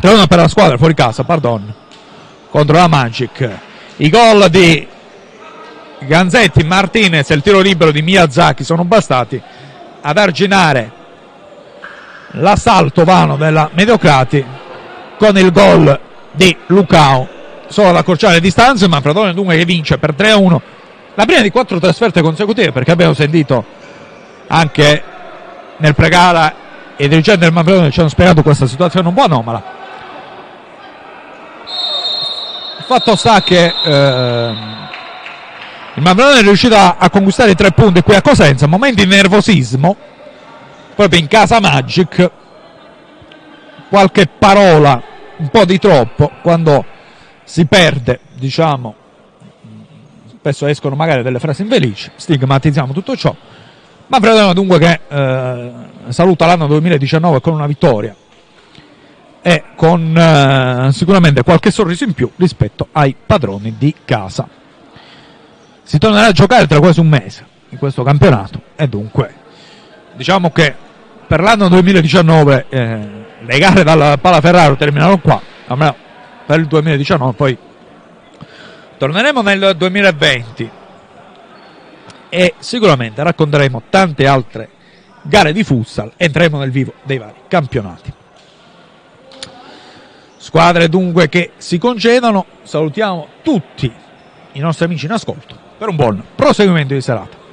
A: 3 a 1 per la squadra fuori casa, pardon, contro la Magic. I gol di Ganzetti, Martinez e il tiro libero di Miyazaki sono bastati ad arginare l'assalto vano della Mediocrati con il gol di Lucao solo ad accorciare le distanze ma Manfredone dunque che vince per 3-1 la prima di quattro trasferte consecutive perché abbiamo sentito anche nel pregara i dirigenti del Manfredone ci hanno spiegato questa situazione un po' anomala. Il fatto sta che eh, il Manfredone è riuscito a, a conquistare tre punti qui a Cosenza momenti di nervosismo proprio in casa Magic qualche parola un po' di troppo quando si perde, diciamo, spesso escono magari delle frasi infelici, stigmatizziamo tutto ciò, ma Fredone dunque che eh, saluta l'anno 2019 con una vittoria e con eh, sicuramente qualche sorriso in più rispetto ai padroni di casa. Si tornerà a giocare tra quasi un mese in questo campionato. E dunque diciamo che per l'anno 2019 eh, le gare dal Palaferraro terminano qua, almeno per il 2019, poi torneremo nel 2020 e sicuramente racconteremo tante altre gare di futsal, entreremo nel vivo dei vari campionati. Squadre dunque che si concedono, salutiamo tutti i nostri amici in ascolto per un buon proseguimento di serata.